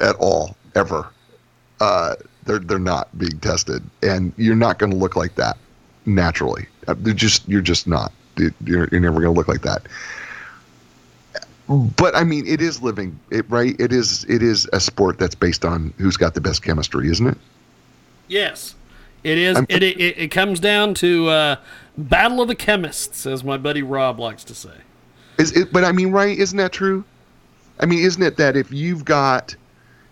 Speaker 2: at all, ever. Uh, they're they're not being tested, and you're not going to look like that naturally. Uh, They're just you're just not. You're, you're never going to look like that but I mean, it is living, it, right? It is it is a sport that's based on who's got the best chemistry, isn't it?
Speaker 1: Yes. It is. It, it, it comes down to uh, battle of the chemists, as my buddy Rob likes to say.
Speaker 2: Is it? But I mean, right? Isn't that true? I mean, isn't it that if you've got,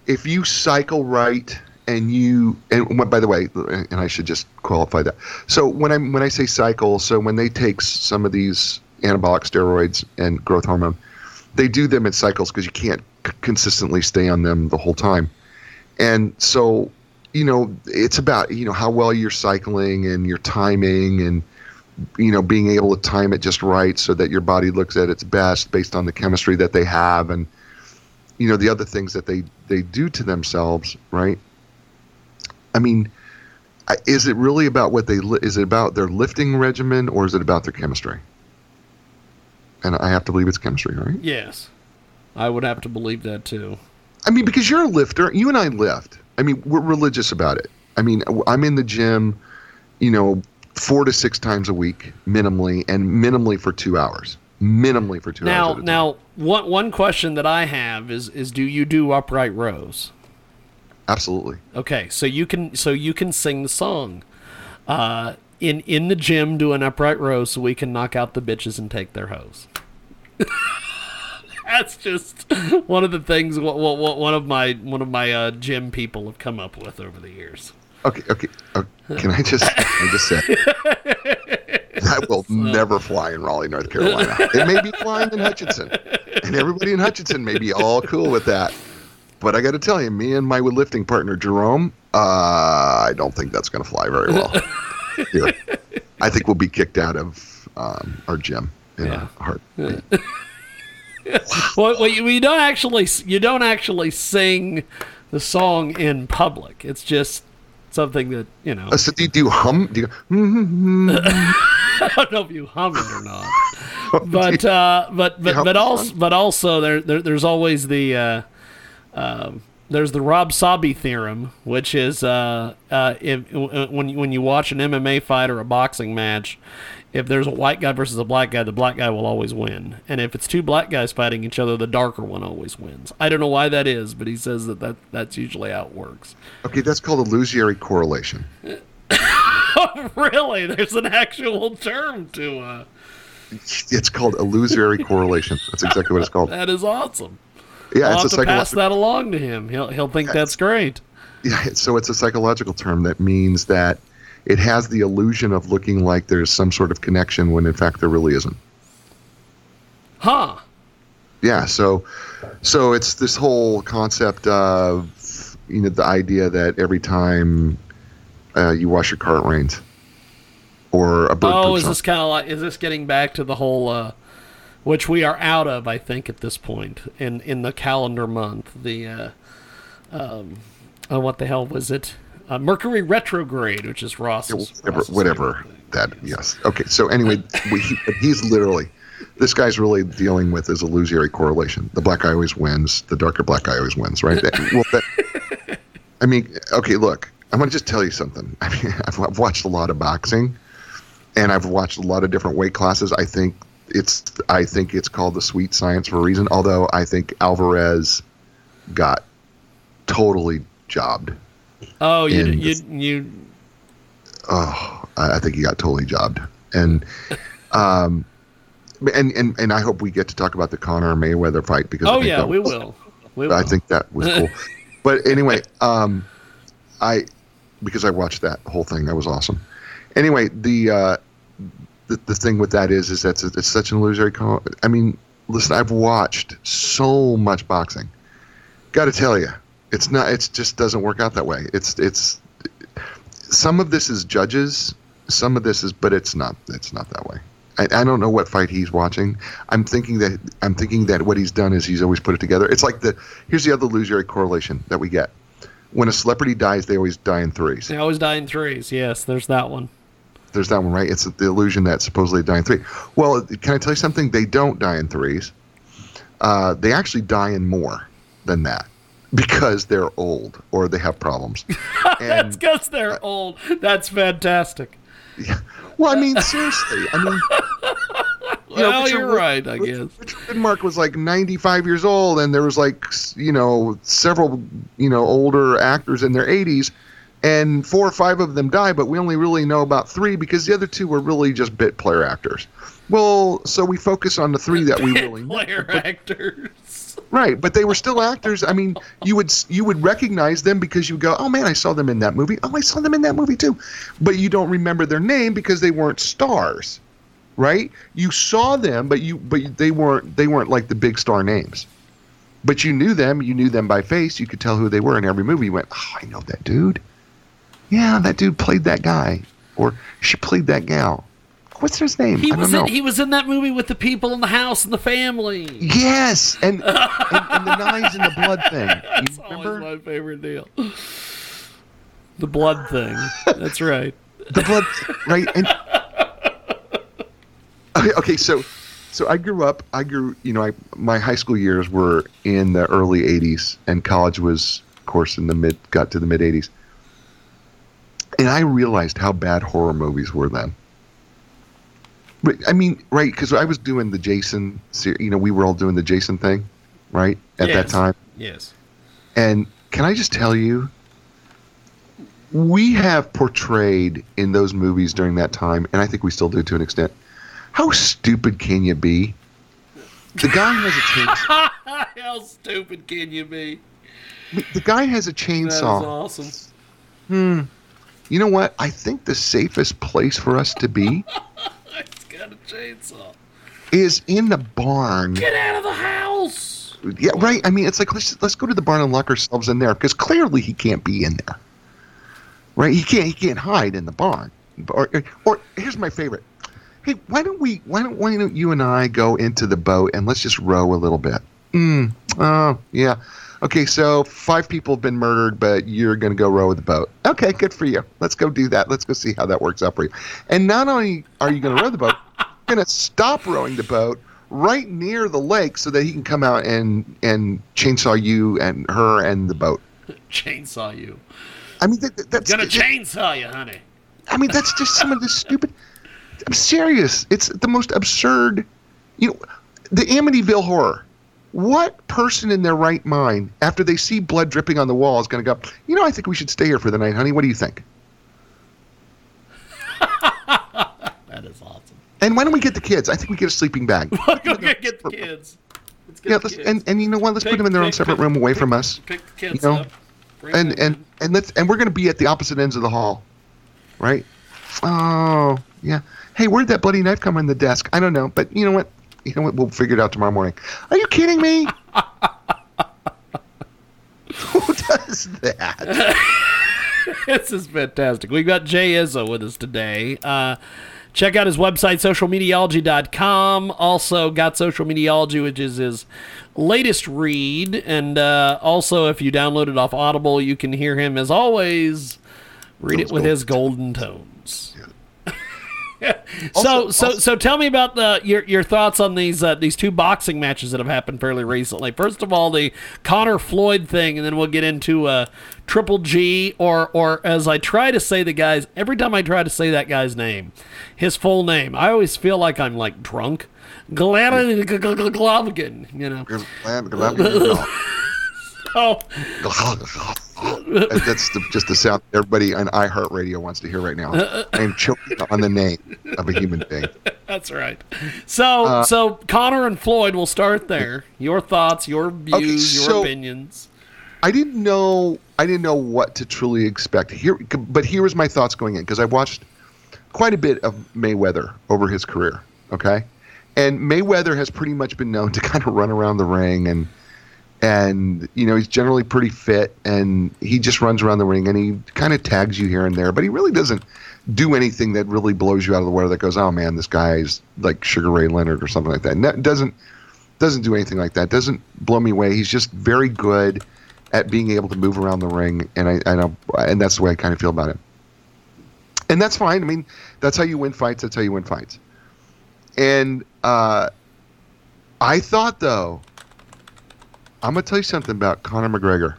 Speaker 2: if you cycle right and you and by the way, and I should just qualify that. So when I when I say cycle, so when they take some of these anabolic steroids and growth hormone, they do them in cycles because you can't c- consistently stay on them the whole time. And so, you know, it's about, you know, how well you're cycling and your timing and, you know, being able to time it just right so that your body looks at its best based on the chemistry that they have and, you know, the other things that they, they do to themselves, right? I mean, is it really about what they, li- is it about their lifting regimen or is it about their chemistry? And I have to believe it's chemistry, right?
Speaker 1: Yes. I would have to believe that too.
Speaker 2: I mean, because you're a lifter, you and I lift. I mean, we're religious about it. I mean, I'm in the gym, you know, four to six times a week, minimally, and minimally for two hours. Minimally for two
Speaker 1: Now,
Speaker 2: hours. at a time.
Speaker 1: now, one one question that I have is is do you do upright rows?
Speaker 2: absolutely.
Speaker 1: Okay, so you can so you can sing the song, uh, in in the gym do an upright row so we can knock out the bitches and take their hoes. That's just one of the things what, what, what one of my one of my uh, gym people have come up with over the years.
Speaker 2: Okay, okay. Uh, can I just, I just say, that will never fly in Raleigh, North Carolina. It may be flying in Hutchinson, and everybody in Hutchinson may be all cool with that. But I got to tell you, me and my lifting partner Jerome, uh, I don't think that's going to fly very well. Here, I think we'll be kicked out of um, our gym in
Speaker 1: Yeah.
Speaker 2: a heart.
Speaker 1: Well, well you, you don't actually you don't actually sing the song in public. It's just something that you know.
Speaker 2: Uh, so do you, do you hum? Do you, mm-hmm,
Speaker 1: I don't know if you hum it or not. But uh, but but but also but also there, there there's always the uh, um, there's the Rob Sabi theorem, which is uh, uh, if, when you- when you watch an MMA fight or a boxing match, if there's a white guy versus a black guy, the black guy will always win. And if it's two black guys fighting each other, the darker one always wins. I don't know why that is, but he says that, that that's usually how it works.
Speaker 2: Okay, that's called illusory correlation.
Speaker 1: really? There's an actual term to uh
Speaker 2: It's called illusory correlation. That's exactly what it's called.
Speaker 1: that is awesome.
Speaker 2: Yeah,
Speaker 1: I'll have
Speaker 2: it's a
Speaker 1: to pass that along to him. He'll he'll think that's great.
Speaker 2: Yeah, so it's a psychological term that means that it has the illusion of looking like there's some sort of connection when in fact there really isn't.
Speaker 1: Huh.
Speaker 2: Yeah, so so it's this whole concept of you know the idea that every time uh, you wash your car it rains, or a bird
Speaker 1: Oh, is
Speaker 2: on-
Speaker 1: this kind of like is this getting back to the whole uh which we are out of, I think, at this point in in the calendar month. The uh, um, oh, what the hell was it? Uh, Mercury retrograde, which is Ross's.
Speaker 2: whatever,
Speaker 1: Ross's
Speaker 2: whatever that yes. Okay so anyway we, he, he's literally this guy's really dealing with is illusory correlation. The black guy always wins the darker black guy always wins right? That- well, that, i mean okay look i'm going to just tell you something. I mean I've, I've watched a lot of boxing and i've watched a lot of different weight classes. I think it's i think it's called the sweet science for a reason although i think alvarez got totally jobbed
Speaker 1: Oh, you you you
Speaker 2: oh, I think he got totally jobbed. And, um, and and and I hope we get to talk about the Conor Mayweather fight because I
Speaker 1: Oh
Speaker 2: think
Speaker 1: yeah,
Speaker 2: that
Speaker 1: we
Speaker 2: was-
Speaker 1: will. We will.
Speaker 2: I think that was cool. but anyway, um, I because I watched that whole thing, that was awesome. Anyway, the uh, the, the thing with that is is that it's such an illusory. Con- I mean, listen, I've watched so much boxing. Got to tell you, it's not. It just doesn't work out that way. It's it's some of this is judges, some of this is, but it's not. It's not that way. I, I don't know what fight he's watching. I'm thinking that I'm thinking that what he's done is he's always put it together. It's like the here's the other illusory correlation that we get. When a celebrity dies, they always die in threes.
Speaker 1: They always die in threes. Yes, there's that one.
Speaker 2: There's that one, right? It's the illusion that supposedly die in three. Well, can I tell you something? They don't die in threes. Uh, they actually die in more than that because they're old or they have problems.
Speaker 1: That's because they're old. That's fantastic. Yeah.
Speaker 2: well, I mean, seriously, I mean, you know,
Speaker 1: well,
Speaker 2: Richard
Speaker 1: you're right. I
Speaker 2: Richard-
Speaker 1: guess.
Speaker 2: Richard Widmark was like 95 years old, and there was like you know several you know older actors in their 80s, and four or five of them died, but we only really know about three because the other two were really just bit player actors. Well, so we focus on the three that we really know.
Speaker 1: Player actors.
Speaker 2: Right, but they were still actors. I mean, you would you would recognize them because you go, "Oh man, I saw them in that movie. Oh, I saw them in that movie too." But you don't remember their name because they weren't stars. Right? You saw them, but you but they weren't they weren't like the big star names. But you knew them, you knew them by face, you could tell who they were in every movie. You went, "Oh, I know that dude." Yeah, that dude played that guy or she played that gal. What's his name?
Speaker 1: He was in. He was in that movie with the people in the house and the family.
Speaker 2: Yes, and, and and the knives and the blood thing.
Speaker 1: That's
Speaker 2: You
Speaker 1: always my favorite deal. The blood thing. That's right.
Speaker 2: the blood right and okay, okay so so i grew up i grew you know I, my high school years were in the early 80s and college was of course in the mid got to the mid 80s and i realized how bad horror movies were then i mean right because i was doing the jason ser- you know we were all doing the jason thing right at that time
Speaker 1: Yes.
Speaker 2: and can I just tell you, we have portrayed in those movies during that time, and I think we still do to an extent, how stupid can you be? The guy has a chainsaw.
Speaker 1: How stupid can you be?
Speaker 2: the guy has a chainsaw.
Speaker 1: awesome.
Speaker 2: Hmm. You know what? I think the safest place for us to be
Speaker 1: got a chainsaw.
Speaker 2: is in the barn.
Speaker 1: Get out of the house.
Speaker 2: Yeah, right. I mean, it's like let's let's go to the barn and lock ourselves in there because clearly he can't be in there. Right? He can't he can't hide in the barn. Or, or, or here's my favorite. Hey, why don't we why don't why don't you and I go into the boat and let's just row a little bit? Mm. Oh, yeah. Okay, so five people have been murdered, but you're going to go row with the boat. Okay, good for you. Let's go do that. Let's go see how that works out for you. And not only are you going to row the boat, going to stop rowing the boat right near the lake so that he can come out and and chainsaw you and her and the boat.
Speaker 1: Chainsaw you.
Speaker 2: I mean, that, that's
Speaker 1: Gonna
Speaker 2: that-
Speaker 1: chainsaw you, honey.
Speaker 2: I mean, that's just some of the stupid. I'm serious. It's the most absurd. You know, the Amityville horror. What person in their right mind, after they see blood dripping on the wall, is going to go? You know, I think we should stay here for the night, honey. What do you think?
Speaker 1: that is awesome.
Speaker 2: And why don't we get the kids? I think we get a sleeping bag.
Speaker 1: Go get get the kids. Let's get
Speaker 2: yeah,
Speaker 1: the
Speaker 2: let's,
Speaker 1: kids.
Speaker 2: and and you know what? Let's put them in their own separate
Speaker 1: pick-
Speaker 2: room away
Speaker 1: pick-
Speaker 2: from us.
Speaker 1: Pick the kids
Speaker 2: You know,
Speaker 1: up. bring
Speaker 2: and and and let's and we're going to be at the opposite ends of the hall, right? Oh yeah. Hey, where'd that bloody knife come on the desk? I don't know, but you know what? You know what? We'll figure it out tomorrow morning. Are you kidding me? Who does that?
Speaker 1: this is fantastic. We've got Jay Izso with us today. Uh, check out his website, socialmediology.com. Also, got Social Mediology, which is his latest read. And uh, also, if you download it off Audible, you can hear him, as always, read it with his golden tones. so,
Speaker 2: Also-
Speaker 1: so,
Speaker 2: also-
Speaker 1: so, tell me about the your your thoughts on these uh, these two boxing matches that have happened fairly recently. First of all, the Conor Floyd thing, and then we'll get into uh, Triple G, or or as I try to say the guys every time I try to say that guy's name, his full name, I always feel like I'm like drunk. Glavin, you know. Oh,
Speaker 2: That's the, just the sound everybody on iHeartRadio wants to hear right now. I am choking on the name of a human being.
Speaker 1: that's right. So,
Speaker 2: Uh,
Speaker 1: so Conor and Floyd, we'll start there. Your thoughts, your views, your
Speaker 2: so-
Speaker 1: opinions.
Speaker 2: I didn't know I didn't know what to truly expect here, but here was my thoughts going in because I've watched quite a bit of Mayweather over his career. Okay, and Mayweather has pretty much been known to kind of run around the ring and and you know he's generally pretty fit and he just runs around the ring and he kind of tags you here and there, but he really doesn't do anything that really blows you out of the water that goes, oh man, this guy's like Sugar Ray Leonard or something like that. Doesn't doesn't do anything like that. Doesn't blow me away. He's just very good at being able to move around the ring, and I, I know, and that's the way I kind of feel about it. And that's fine. I mean, that's how you win fights. That's how you win fights. And uh, I thought, though, I'm gonna tell you something about Conor McGregor.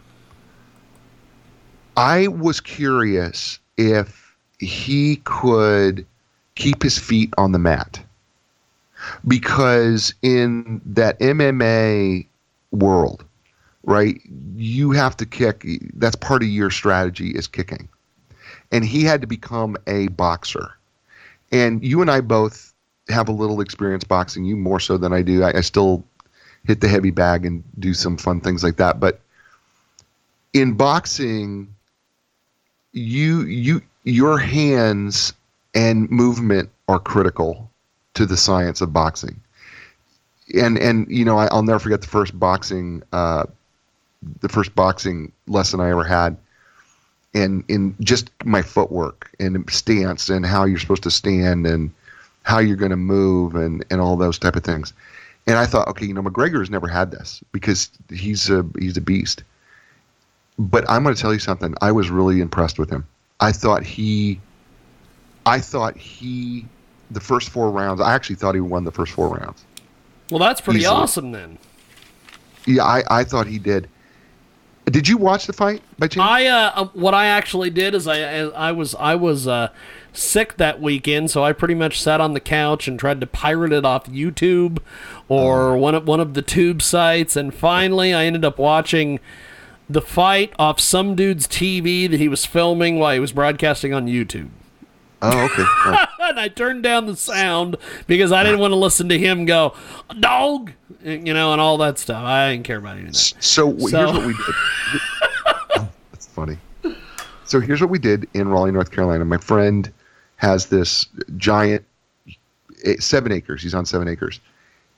Speaker 2: I was curious if he could keep his feet on the mat because in that MMA world, right, you have to kick. That's part of your strategy is kicking, and he had to become a boxer. And you and I both have a little experience boxing. You more so than I do. I, I still hit the heavy bag and do some fun things like that. But in boxing, you you your hands and movement are critical to the science of boxing. And and you know I, I'll never forget the first boxing uh, the first boxing lesson I ever had. And in just my footwork and stance and how you're supposed to stand and how you're going to move and, and all those type of things. And I thought, okay, you know, McGregor has never had this because he's a he's a beast. But I'm going to tell you something. I was really impressed with him. I thought he, I thought he, the first four rounds. I actually thought he won the first four rounds.
Speaker 1: Well, that's pretty
Speaker 2: Easily.
Speaker 1: awesome then.
Speaker 2: Yeah, I, I thought he did. Did you watch the fight by chance?
Speaker 1: I uh, uh, what I actually did is I I was I was uh, sick that weekend, so I pretty much sat on the couch and tried to pirate it off YouTube or oh. one of one of the tube sites, and finally I ended up watching the fight off some dude's TV that he was filming while he was broadcasting on YouTube.
Speaker 2: oh, okay. Oh.
Speaker 1: and I turned down the sound because I didn't want to listen to him go, dog, you know, and all that stuff. I didn't care about any of that.
Speaker 2: So,
Speaker 1: So-
Speaker 2: here's what we did. Oh, that's funny. So here's what we did in Raleigh, North Carolina. My friend has this giant eh, seven acres. He's on seven acres,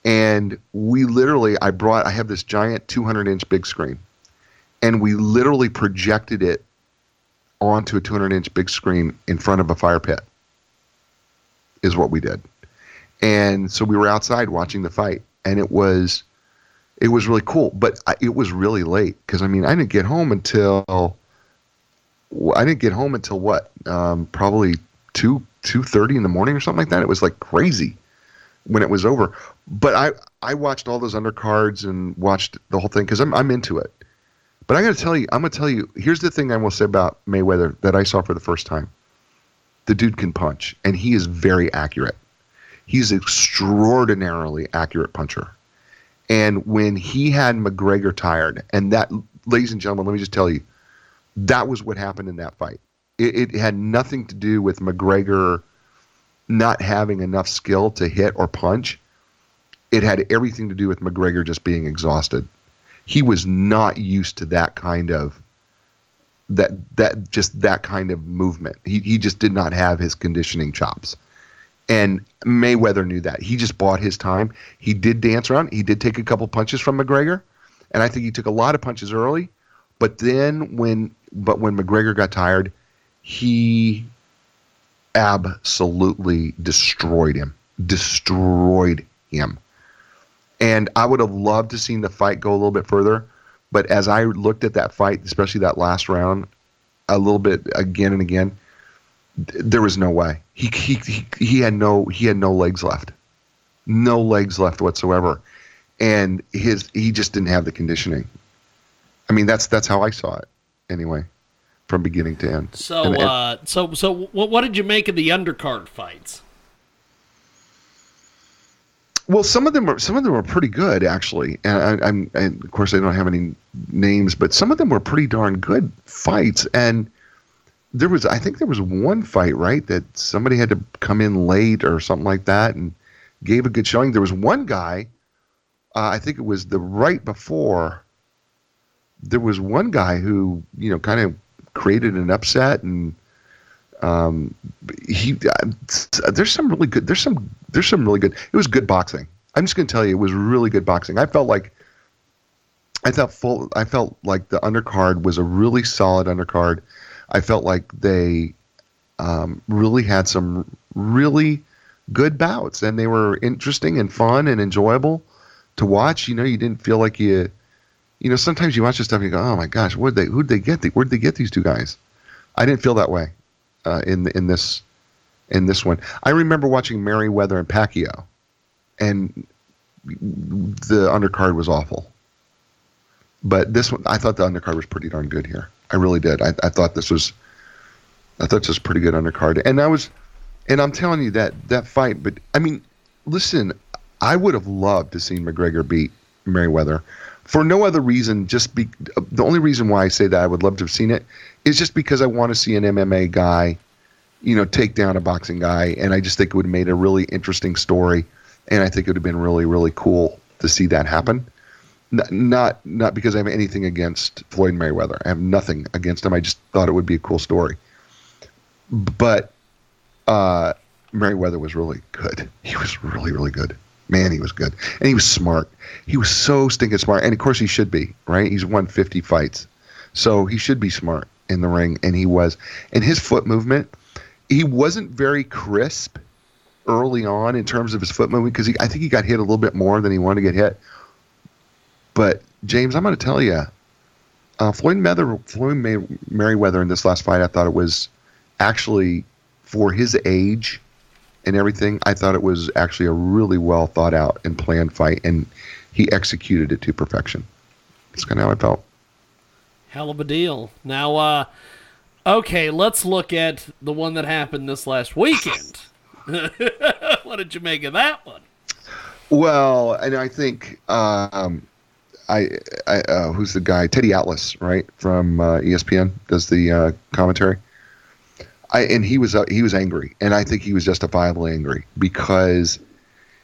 Speaker 2: and we literally, I brought, I have this giant 200 inch big screen, and we literally projected it onto a 200 inch big screen in front of a fire pit. Is what we did, and so we were outside watching the fight, and it was it was really cool, but it was really late because I mean I didn't get home until I didn't get home until what um, probably two two thirty in the morning or something like that. It was like crazy when it was over. But I I watched all those undercards and watched the whole thing because I'm I'm into it. But I got to tell you, I'm gonna tell you. Here's the thing I will say about Mayweather that I saw for the first time. the dude can punch, and he is very accurate. He's extraordinarily accurate puncher. And when he had McGregor tired, and that, ladies and gentlemen, let me just tell you, that was what happened in that fight. It, it had nothing to do with McGregor not having enough skill to hit or punch. It had everything to do with McGregor just being exhausted. He was not used to that kind of that that just that kind of movement. He he just did not have his conditioning chops. And Mayweather knew that. He just bought his time. He did dance around. He did take a couple punches from McGregor, and I think he took a lot of punches early. But then when but when McGregor got tired, he absolutely destroyed him. Destroyed him. And I would have loved to seen the fight go a little bit further. But as I looked at that fight, especially that last round, a little bit again and again, there was no way. He, he he he had no he had no legs left, no legs left whatsoever, and his he just didn't have the conditioning. I mean, that's that's how I saw it, anyway, from beginning to end.
Speaker 1: So
Speaker 2: And-
Speaker 1: uh, so so what, what did you make of the undercard fights?
Speaker 2: Well, some of them are some of them are pretty good actually, and I, I'm and of course I don't have any names, but some of them were pretty darn good fights. And there was I think there was one fight right that somebody had to come in late or something like that and gave a good showing. There was one guy, uh, I think it was the right before. There was one guy who you know kind of created an upset and um, he uh, there's some really good there's some there's some really good it was good boxing. I'm just going to tell you it was really good boxing. I felt like i felt full i felt like the undercard was a really solid undercard. I felt like they um, really had some really good bouts and they were interesting and fun and enjoyable to watch. You know you didn't feel like you you know sometimes you watch this stuff and you go oh my gosh where'd they who'd they get the, where'd they get these two guys i didn't feel that way uh, in in this in this one. I remember watching Merriweather and Pacquiao, and the undercard was awful. But this one, I thought the undercard was pretty darn good here. I really did. I, I thought this was, I thought this was pretty good undercard, and I was, and I'm telling you that that fight. But I mean, listen, I would have loved to see McGregor beat Merriweather for no other reason. Just be the only reason why I say that I would love to have seen it is just because I want to see an MMA guy, you know, take down a boxing guy, and I just think it would have made a really interesting story, and I think it would have been really really cool to see that happen. N- Not not because I have anything against Floyd Mayweather. I have nothing against him. I just thought it would be a cool story. But uh, Merriweather was really good. He was really really good. Man, he was good, and he was smart. He was so stinking smart, and of course he should be. Right? He's won 50 fights, so he should be smart in the ring, and he was. And his foot movement, he wasn't very crisp early on in terms of his foot movement because I think he got hit a little bit more than he wanted to get hit. But James, I'm going to tell you, uh, Floyd Mayweather, Floyd May, Merriweather in this last fight, I thought it was actually for his age and everything. I thought it was actually a really well thought out and planned fight, and he executed it to perfection. That's kind of how I felt.
Speaker 1: Hell of a deal. Now, uh, okay, let's look at the one that happened this last weekend. what did you make of that one?
Speaker 2: Well, and I think um, I, I uh, who's the guy? Teddy Atlas, right from uh, ESPN, does the uh, commentary. I and he was uh, he was angry, and I think he was justifiably angry because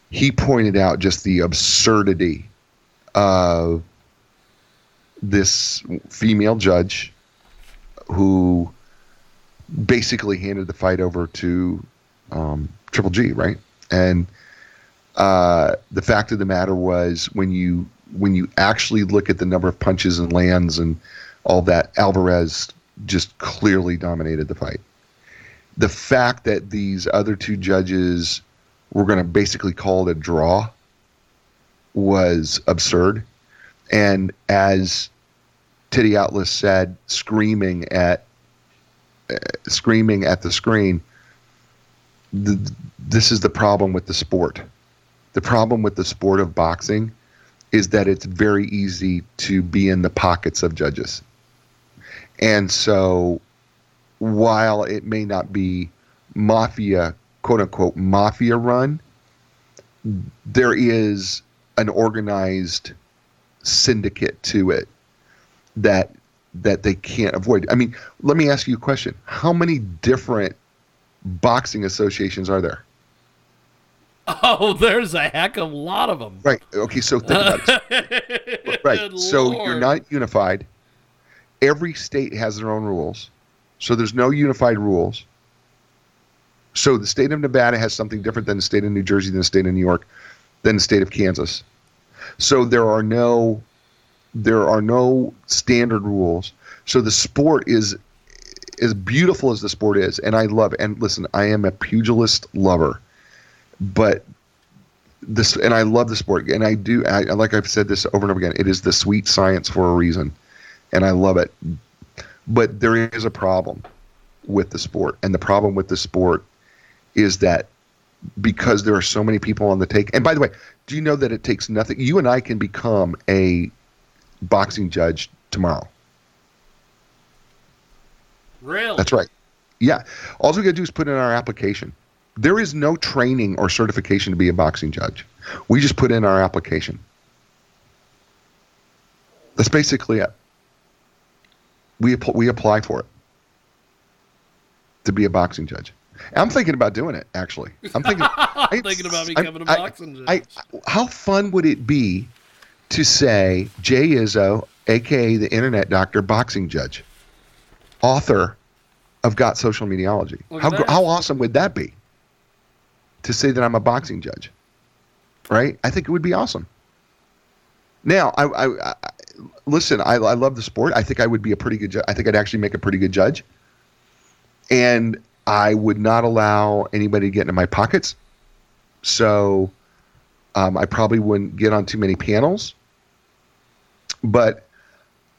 Speaker 2: he pointed out just the absurdity of this female judge who basically handed the fight over to um, Triple G, right? And uh, the fact of the matter was when you when you actually look at the number of punches and lands and all that, Alvarez just clearly dominated the fight. The fact that these other two judges were going to basically call it a draw was absurd. And as Teddy Atlas said, screaming at uh, screaming at the screen, the, this is the problem with the sport. The problem with the sport of boxing is that it's very easy to be in the pockets of judges. And so while it may not be mafia, quote unquote, mafia run, there is an organized syndicate to it that that they can't avoid. I mean, let me ask you a question. How many different boxing associations are there?
Speaker 1: Oh, there's a heck of a lot of them.
Speaker 2: Right. Okay, so think about it. right. So you're not unified. Every state has their own rules. So there's no unified rules. So the state of Nevada has something different than the state of New Jersey, than the state of New York, than the state of Kansas. So there are no there are no standard rules. So the sport is as beautiful as the sport is, and I love. And listen, I am a pugilist lover, but this and I love the sport, and I do. I, like I've said this over and over again. It is the sweet science for a reason, and I love it. But there is a problem with the sport, and the problem with the sport is that because there are so many people on the take. And by the way, do you know that it takes nothing? You and I can become a boxing judge tomorrow.
Speaker 1: Really?
Speaker 2: That's right. Yeah. All we got to do is put in our application. There is no training or certification to be a boxing judge. We just put in our application. That's basically it. We we apply for it to be a boxing judge. I'm thinking about doing it. Actually, I'm thinking.
Speaker 1: I'm thinking about becoming a
Speaker 2: I-
Speaker 1: boxing judge.
Speaker 2: I, how fun would it be to say Jay Izso, aka the Internet Doctor, boxing judge, author of Got Social Mediology?
Speaker 1: Look
Speaker 2: How how awesome would that be? To say that I'm a boxing judge, right? I think it would be awesome. Now, I, I, I listen. I, I love the sport. I think I would be a pretty good. Ju- I think I'd actually make a pretty good judge. And I would not allow anybody to get into my pockets. So um, I probably wouldn't get on too many panels. But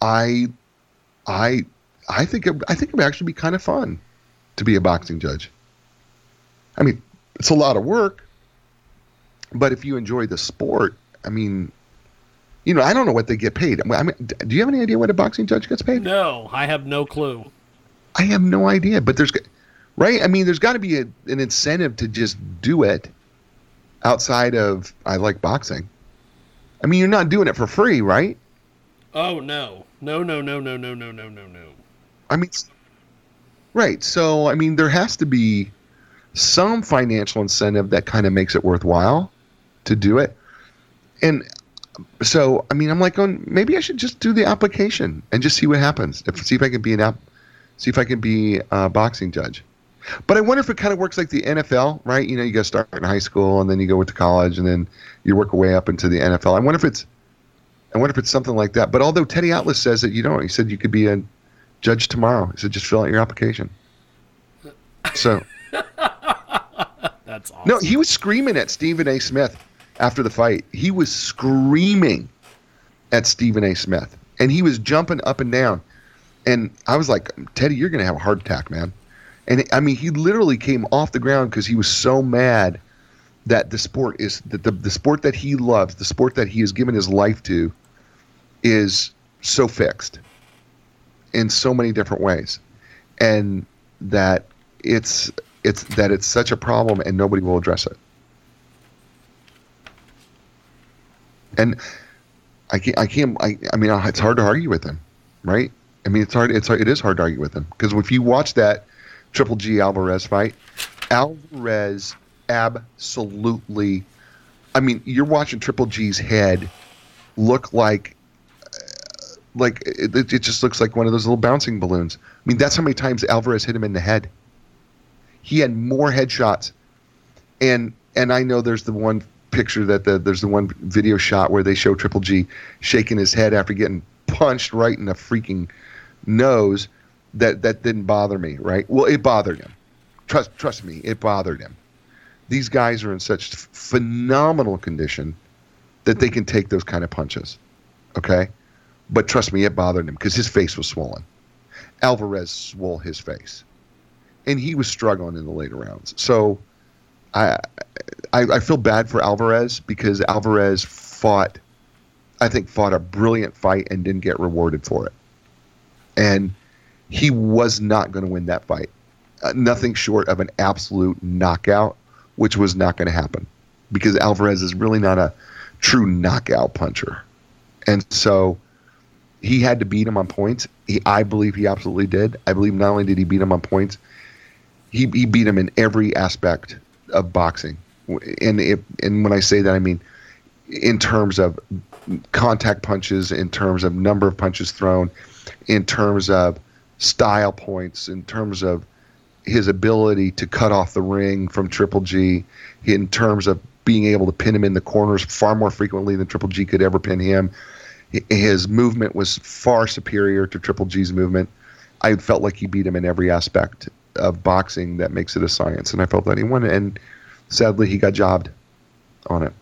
Speaker 2: I, I, I think it, I think it would actually be kind of fun to be a boxing judge. I mean, it's a lot of work, but if you enjoy the sport, I mean, you know, I don't know what they get paid. I mean, do you have any idea what a boxing judge gets paid?
Speaker 1: no, I have no clue.
Speaker 2: I have no idea, but there's, right? I mean, there's got to be a, an incentive to just do it outside of I like boxing. I mean, you're not doing it for free, right?
Speaker 1: Oh no, no, no, no, no, no, no, no, no, no.
Speaker 2: I mean, right. So, I mean, there has to be some financial incentive that kind of makes it worthwhile to do it. And so, I mean, I'm like, going, maybe I should just do the application and just see what happens. If see if I can be an app, see if I can be a boxing judge. But I wonder if it kind of works like the NFL, right? You know, you got to start in high school and then you go to college and then you work your way up into the NFL. I wonder if it's, I wonder if it's something like that. But although Teddy Atlas says that you don't, he said you could be a judge tomorrow. He said just fill out your application. So
Speaker 1: That's awesome.
Speaker 2: no, he was screaming at Stephen A. Smith after the fight. He was screaming at Stephen A. Smith, and he was jumping up and down. And I was like, Teddy, you're gonna have a heart attack, man. And I mean, he literally came off the ground because he was so mad that the sport is that the, the sport that he loves, the sport that he has given his life to, is so fixed in so many different ways, and that it's it's that it's such a problem and nobody will address it. And I can't, I can't, I, I mean, it's hard to argue with him, right? I mean, it's hard, it's hard, it is hard to argue with him because if you watch that Triple G Alvarez fight, Alvarez absolutely, I mean, you're watching Triple G's head look like, uh, like it, it just looks like one of those little bouncing balloons. I mean, that's how many times Alvarez hit him in the head. He had more headshots, and and I know there's the one picture that the there's the one video shot where they show Triple G shaking his head after getting punched right in the freaking nose. That that didn't bother me, right? Well, it bothered him. Trust trust me, it bothered him. These guys are in such phenomenal condition that they can take those kind of punches. Okay, but trust me, it bothered him because his face was swollen. Alvarez swole his face, and he was struggling in the later rounds. So, I, I feel bad for Alvarez because Alvarez fought, I think, fought a brilliant fight and didn't get rewarded for it, and he was not going to win that fight. uh, nothing short of an absolute knockout, which was not going to happen because Alvarez is really not a true knockout puncher. And so he had to beat him on points. He, I believe he absolutely did. I believe not only did he beat him on points, he, he beat him in every aspect of boxing. And and when I say that, I mean in terms of contact punches, in terms of number of punches thrown, in terms of style points, in terms of his ability to cut off the ring from Triple G, in terms of being able to pin him in the corners far more frequently than Triple G could ever pin him. His movement was far superior to Triple G's movement. I felt like he beat him in every aspect of boxing that makes it a science, and I felt that he won. And sadly, he got jobbed on it.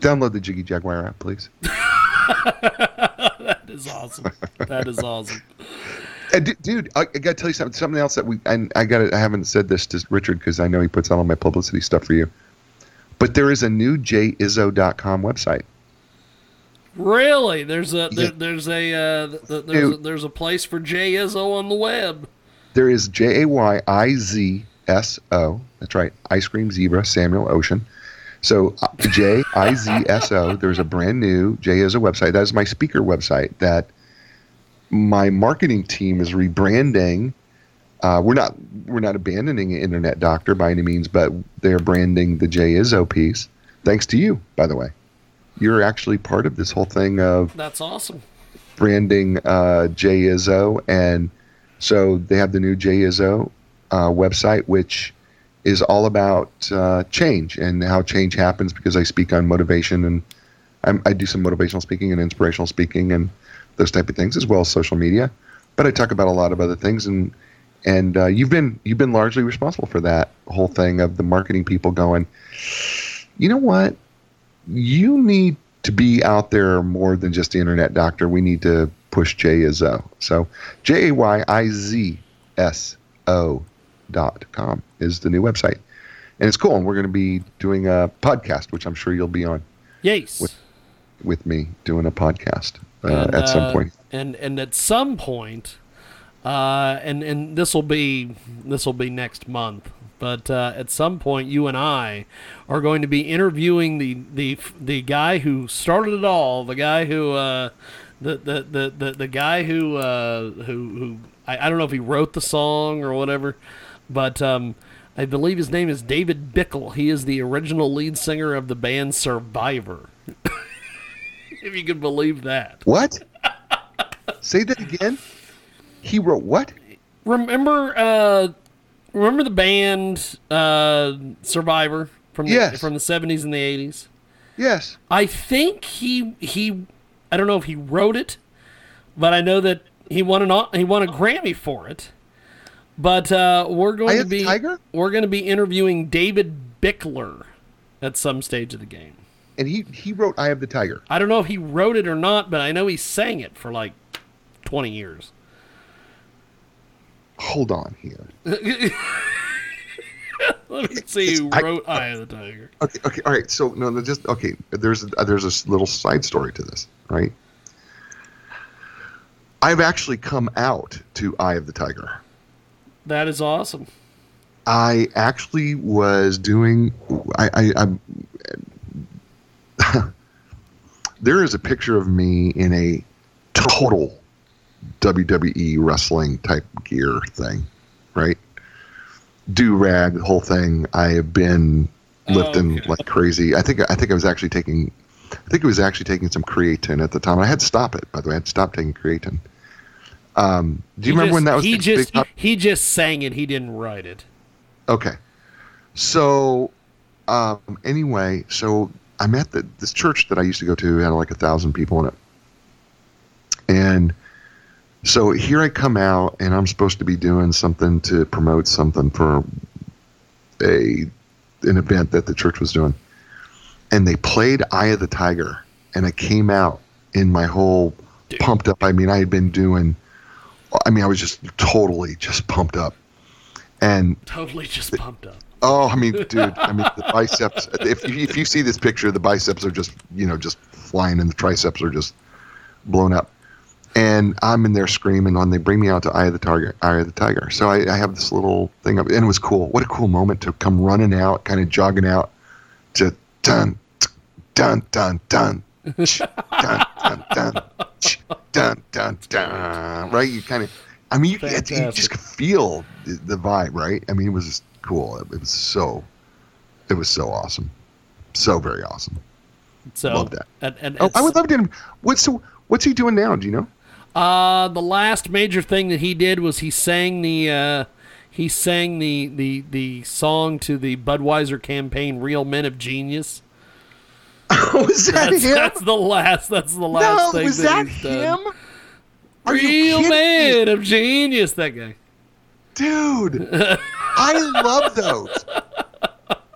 Speaker 2: Download the Jiggy Jaguar app, please.
Speaker 1: that is awesome. That is awesome.
Speaker 2: And d- dude, I, I got to tell you something. Something else that we and I got. I haven't said this to Richard because I know he puts out all my publicity stuff for you. But there is a new jayizso.com website.
Speaker 1: Really? There's a there,
Speaker 2: Yeah.
Speaker 1: there's a uh, th- th- there's a, there's a place for Jay Izso on the web.
Speaker 2: There is J A Y I Z S O. That's right. Ice cream zebra Samuel Ocean. So uh, J I Z S O. There's a brand new Jay Izso website. That is my speaker website that my marketing team is rebranding. Uh, we're not we're not abandoning Internet Doctor by any means, but they're branding the Jay Izso piece. Thanks to you, by the way. You're actually part of this whole thing of
Speaker 1: That's awesome.
Speaker 2: branding uh, Jay Izso, and so they have the new Jay Izso uh, website, which is all about uh, change and how change happens. Because I speak on motivation and I'm, I do some motivational speaking and inspirational speaking and those type of things, as well as social media. But I talk about a lot of other things, and and uh, you've been you've been largely responsible for that whole thing of the marketing people going. You know what? you need to be out there more than just the internet doctor. We need to push Jay Izso. So J A Y I Z S O dot com is the new website. And it's cool. And we're going to be doing a podcast, which I'm sure you'll be on
Speaker 1: Yes.
Speaker 2: With- with me doing a podcast uh,
Speaker 1: And,
Speaker 2: at some
Speaker 1: uh,
Speaker 2: point.
Speaker 1: And and at some point, uh, and and this will be this will be next month. But uh, at some point, you and I are going to be interviewing the the the guy who started it all, the guy who. Uh, the, the, the, the, the guy who uh, who who I, I don't know if he wrote the song or whatever, but um, I believe his name is David Bickler. He is the original lead singer of the band Survivor. if you can believe that.
Speaker 2: What? Say that again. He wrote what?
Speaker 1: Remember, uh, remember the band uh, Survivor from the,
Speaker 2: Yes.
Speaker 1: from the seventies and the eighties.
Speaker 2: Yes.
Speaker 1: I think he he, I don't know if he wrote it, but I know that he won an he won a Grammy for it. But uh, we're going to be
Speaker 2: Tiger?
Speaker 1: we're going to be interviewing David Bickler at some stage of the game.
Speaker 2: And he, he wrote Eye of the Tiger.
Speaker 1: I don't know if he wrote it or not, but I know he sang it for like twenty years.
Speaker 2: Hold on here.
Speaker 1: Let me see who
Speaker 2: I-
Speaker 1: wrote Eye of the Tiger.
Speaker 2: Okay, okay, all right. So no, no, just okay. There's a, there's a little side story to this, right? I've actually come out to Eye of the Tiger.
Speaker 1: That is awesome.
Speaker 2: I actually was doing. I, I, I'm. there is a picture of me in a total WWE wrestling type gear thing, right? Do rag, whole thing. I have been oh, lifting
Speaker 1: okay.
Speaker 2: like crazy. I think I think I was actually taking. I think it was actually taking some creatine at the time. I had to stop it, by the way. I had to stop taking creatine. Um, do you
Speaker 1: He
Speaker 2: remember
Speaker 1: just-
Speaker 2: when that was
Speaker 1: He just
Speaker 2: big-
Speaker 1: he just sang it. He didn't write it.
Speaker 2: Okay. So, um, anyway, so I'm at the, this church that I used to go to had like a thousand people in it. And so here I come out and I'm supposed to be doing something to promote something for a an event that the church was doing. And they played Eye of the Tiger and I came out in my whole pumped up. I mean, I had been doing I mean, I was just totally just pumped up. And
Speaker 1: Totally just pumped up.
Speaker 2: Oh, I mean, dude, I mean the biceps. If you, if you see this picture, the biceps are just you know just flying, and the triceps are just blown up. and I'm in there screaming when they bring me out to Eye of the Tiger. Eye of the Tiger. So I, I have this little thing up, and it was cool. What a cool moment to come running out, kind of jogging out, to dun dun dun dun. ch, dun, dun, dun, ch, dun, dun, dun, right? You kind of, I mean, you, you just could feel the, the vibe, right? I mean, it was just cool. It, it was so, it was so awesome, so very awesome.
Speaker 1: So
Speaker 2: Love that.
Speaker 1: And, and
Speaker 2: Oh, I would love to. What's so, what's he doing now? Do you know?
Speaker 1: Uh, the last major thing that he did was he sang the uh, he sang the, the the song to the Budweiser campaign "Real Men of Genius."
Speaker 2: Oh, is that
Speaker 1: That's,
Speaker 2: him?
Speaker 1: that's the last. That's the last
Speaker 2: no,
Speaker 1: thing
Speaker 2: is that
Speaker 1: he's done.
Speaker 2: him? Are you
Speaker 1: Real
Speaker 2: kidding me?
Speaker 1: Man of Genius. That guy.
Speaker 2: dude i love those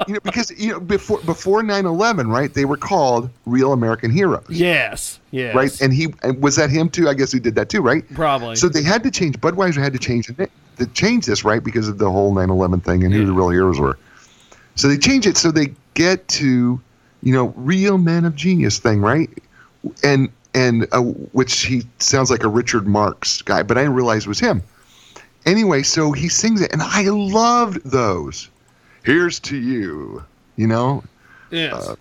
Speaker 2: you know because you know before before 9-11 right they were called real american heroes
Speaker 1: Yes. Yes.
Speaker 2: right and he and was that him too i guess he did that too right
Speaker 1: Probably.
Speaker 2: so they had to change budweiser had to change the to change this right because of the whole 9-11 thing and who the real heroes were. So they change it so they get to you know real men of genius thing right? And and uh, which he sounds like a richard marx guy but i didn't realize it was him. Anyway so he sings it and i loved those. Here's to you you know?
Speaker 1: Yes.
Speaker 2: uh,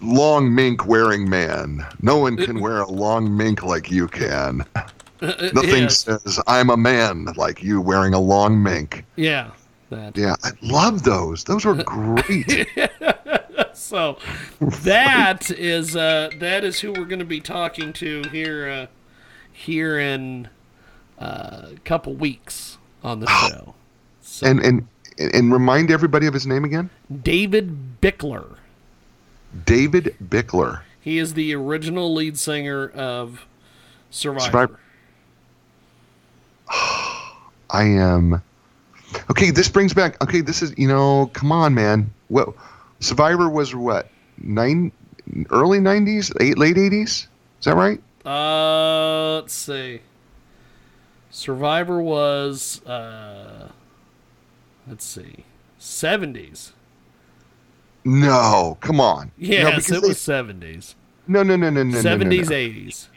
Speaker 2: long mink wearing man. No one can wear a long mink like you can nothing
Speaker 1: yes.
Speaker 2: says i'm a man like you wearing a long mink
Speaker 1: Yeah. That.
Speaker 2: yeah i love those those were great
Speaker 1: So that is uh, that is who we're going to be talking to here uh, here in uh, a couple weeks on the show. So
Speaker 2: and and and remind everybody of his name again
Speaker 1: David Bickler.
Speaker 2: david bickler
Speaker 1: He is the original lead singer of Survivor.
Speaker 2: Survivor. I am. Okay, this brings back. Okay, this is you know, come on, man. What Survivor was what nine, early nineties, eight, late eighties. Is that right?
Speaker 1: Uh, let's see. Survivor was uh, let's see, seventies.
Speaker 2: No, come on. no,
Speaker 1: Yes,
Speaker 2: because
Speaker 1: it
Speaker 2: they-
Speaker 1: was seventies.
Speaker 2: no, no, no, no, no, no, no,
Speaker 1: Seventies,
Speaker 2: no.
Speaker 1: eighties.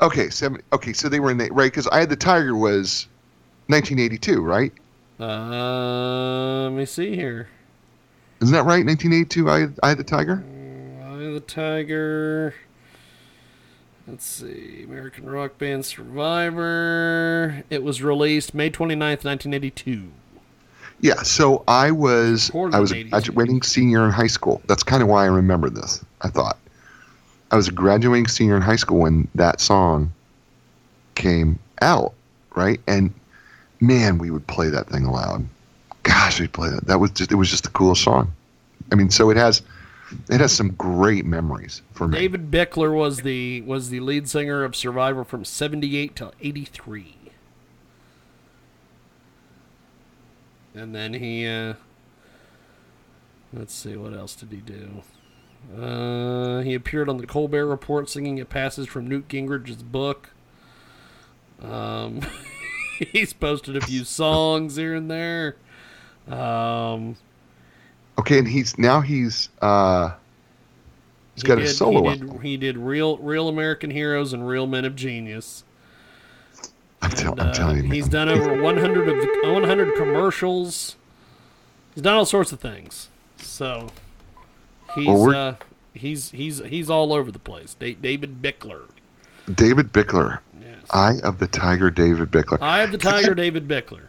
Speaker 2: Okay, seven. Okay, so they were in the right because I had the Tiger was, nineteen eighty two, right?
Speaker 1: Uh, let me see here.
Speaker 2: Isn't that right? Nineteen eighty two. I I had the Tiger.
Speaker 1: Eye of the Tiger. Let's see. American Rock Band Survivor. It was released May 29th, 1982.
Speaker 2: Yeah, so I was I was a graduating senior in high school. That's kind of why I remember this. I thought I was a graduating senior in high school when that song came out, right? And man, we would play that thing aloud. Gosh, we'd play that. That was just it was just the coolest song. I mean, so it has it has some great memories for me.
Speaker 1: David Bickler was the was the lead singer of Survivor from 78 to 83. And then he uh let's see what else did he do? Uh, he appeared on the Colbert Report singing a passage from Newt Gingrich's book. Um, he's posted a few songs here and there. Um,
Speaker 2: Okay, and he's now he's uh he's
Speaker 1: he
Speaker 2: got a
Speaker 1: did-
Speaker 2: solo
Speaker 1: He
Speaker 2: album.
Speaker 1: did, he did real, real American Heroes and Real Men of Genius.
Speaker 2: I'm, tell, I'm
Speaker 1: uh,
Speaker 2: telling you,
Speaker 1: he's done over 100 of the, 100 commercials. He's done all sorts of things. So he's
Speaker 2: Well,
Speaker 1: uh, he's he's he's all over the place. Da- David Bickler.
Speaker 2: David Bickler,
Speaker 1: Yes.
Speaker 2: Eye of the Tiger, David Bickler.
Speaker 1: Eye of the Tiger, David Bickler.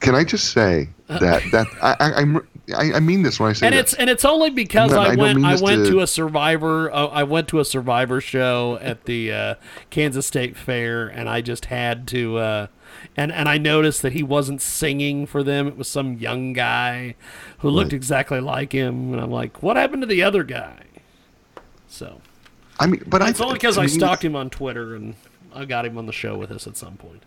Speaker 2: Can I just say that that I, I I'm I, I mean this when I say
Speaker 1: and it's and it's only because I
Speaker 2: I
Speaker 1: went
Speaker 2: mean
Speaker 1: I went
Speaker 2: to-
Speaker 1: to a Survivor uh, I went to a Survivor show at the uh, Kansas State Fair and I just had to uh, and and I noticed that he wasn't singing for them. It was some young guy who looked
Speaker 2: Right.
Speaker 1: exactly like him and I'm like what happened to the other guy? So
Speaker 2: I mean, but
Speaker 1: it's
Speaker 2: I,
Speaker 1: only because
Speaker 2: to
Speaker 1: I stalked him on Twitter and I got him on the show with us at some point.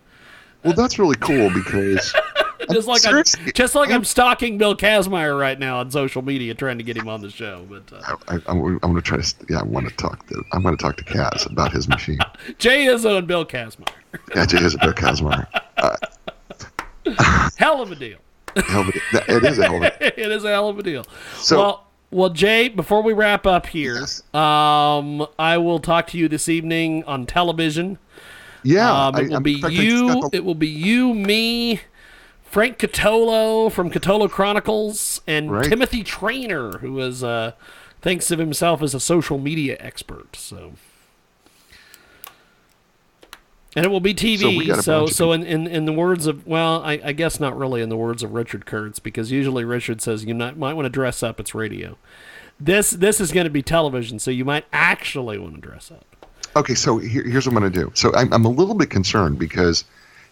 Speaker 2: Well, that's really cool because
Speaker 1: just like I'm, just like
Speaker 2: I'm-
Speaker 1: stalking Bill Kazmaier right now on social media trying to get him on the show but uh,
Speaker 2: I, I'm going to try to. Yeah, I want to talk to. I'm going to talk to Kaz about his machine.
Speaker 1: Jay Izso and Bill Kazmaier
Speaker 2: Yeah, Jay is a bit Kazmaier.
Speaker 1: hell of a deal.
Speaker 2: Hell of a- It is a hell of a.
Speaker 1: it is a hell of a deal.
Speaker 2: So-
Speaker 1: well, well, Jay, before we wrap up here,
Speaker 2: Yes.
Speaker 1: um, I will talk to you this evening on television.
Speaker 2: Yeah,
Speaker 1: Um, it
Speaker 2: I-
Speaker 1: will
Speaker 2: I'm-
Speaker 1: be
Speaker 2: in fact, I just
Speaker 1: you.
Speaker 2: the-
Speaker 1: It will be you, me, Frank Catolo from Catolo Chronicles, and
Speaker 2: Right.
Speaker 1: Timothy Trainer, who is uh, thinks of himself as a social media expert. So, and it will be TV.
Speaker 2: a
Speaker 1: So, so, in, in in the words of well, I, I guess not really in the words of Richard Kurtz, because usually Richard says you not, might want to dress up. It's radio. This this is going to be television, so you might actually want to dress up.
Speaker 2: Okay, so here, here's what I'm going to do. So I'm, I'm a little bit concerned because,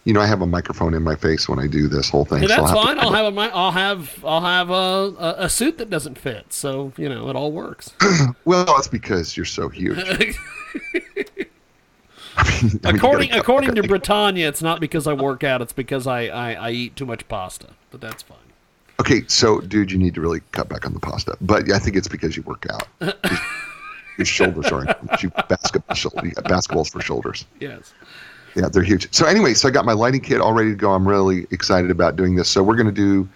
Speaker 2: you know, I have a microphone in my face when I do this whole thing.
Speaker 1: Hey,
Speaker 2: so
Speaker 1: that's
Speaker 2: I'll
Speaker 1: fine.
Speaker 2: to-
Speaker 1: I'll have a I'll have I'll have a, a, suit that doesn't fit, so you know it all works.
Speaker 2: Well, that's because you're so huge. I mean,
Speaker 1: according
Speaker 2: gotta-
Speaker 1: according to Britannia, it's not because I work out; it's because I, I, I eat too much pasta. But that's fine.
Speaker 2: Okay, so dude, you need to really cut back on the pasta. But I think it's because you work out. Your- Your shoulders are you basketball you got basketballs for shoulders.
Speaker 1: Yes.
Speaker 2: Yeah, they're huge. So anyway, so I got my lighting kit all ready to go. I'm really excited about doing this. So we're gonna do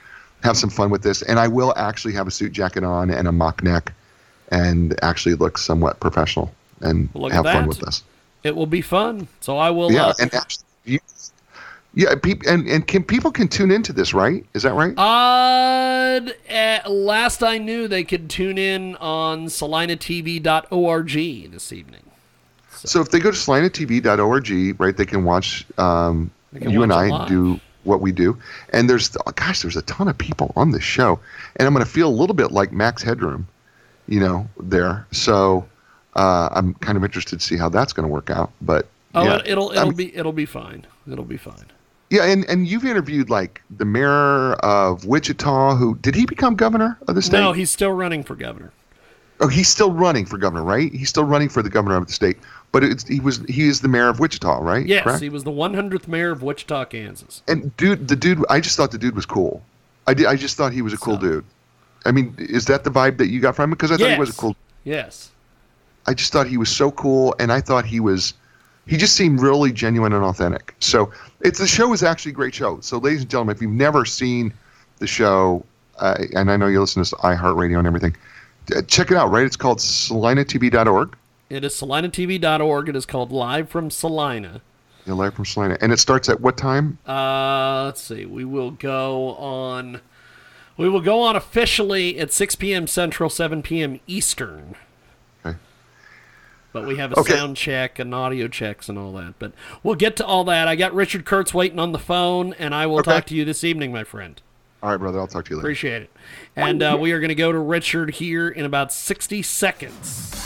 Speaker 2: have some fun with this, and I will actually have a suit jacket on and a mock neck, and actually look somewhat professional and
Speaker 1: Well, look
Speaker 2: have fun with this.
Speaker 1: It will be fun. So I will.
Speaker 2: Yeah,
Speaker 1: uh,
Speaker 2: and actually, yeah, and and can people can tune into this, right? Is that right?
Speaker 1: Uh, last I knew, they could tune in on salinatv.org this evening.
Speaker 2: So if they go to salinatv.org, right, they can watch um,
Speaker 1: They can
Speaker 2: you and
Speaker 1: watch it
Speaker 2: I do what we do. And there's, oh, gosh, there's a ton of people on this show. And I'm going to feel a little bit like Max Headroom, you know, there. So uh, I'm kind of interested to see how that's going to work out. But
Speaker 1: Oh,
Speaker 2: yeah,
Speaker 1: it, it'll it'll be it'll be fine. It'll be fine.
Speaker 2: yeah, and, and you've interviewed like the mayor of Wichita, who did he become governor of the state?
Speaker 1: No, he's still running for governor.
Speaker 2: Oh, he's still running for governor, right? He's still running for the governor of the state, but it's, he was he is the mayor of Wichita, right?
Speaker 1: Yes,
Speaker 2: Correct?
Speaker 1: he was the 100th mayor of Wichita, Kansas.
Speaker 2: And dude, the dude, I just thought the dude was cool. I did. I just thought he was a cool
Speaker 1: So-
Speaker 2: dude. I mean, is that the vibe that you got from him? Because I thought he was a
Speaker 1: Yes.
Speaker 2: cool.
Speaker 1: Yes.
Speaker 2: I just thought he was so cool, and I thought he was. He just seemed really genuine and authentic. So it's the show is actually a great show. So, ladies and gentlemen, if you've never seen the show, uh, and I know you listen to iHeartRadio and everything, uh, check it out. Right? It's called SalinaTV.org.
Speaker 1: It is salinatv.org. It is called Live from Salina.
Speaker 2: Yeah, live from Salina, and it starts at what time?
Speaker 1: Uh, let's see. We will go on. We will go on officially at 6 p.m. Central, 7 p.m. Eastern.
Speaker 2: Okay.
Speaker 1: But we have a
Speaker 2: Okay.
Speaker 1: sound check and audio checks and all that. But we'll get to all that. I got Richard Kurtz waiting on the phone, and I will
Speaker 2: Okay.
Speaker 1: talk to you this evening, my friend.
Speaker 2: All right, brother. I'll talk to you later.
Speaker 1: Appreciate it. And uh, we are going to go to Richard here in about 60 seconds.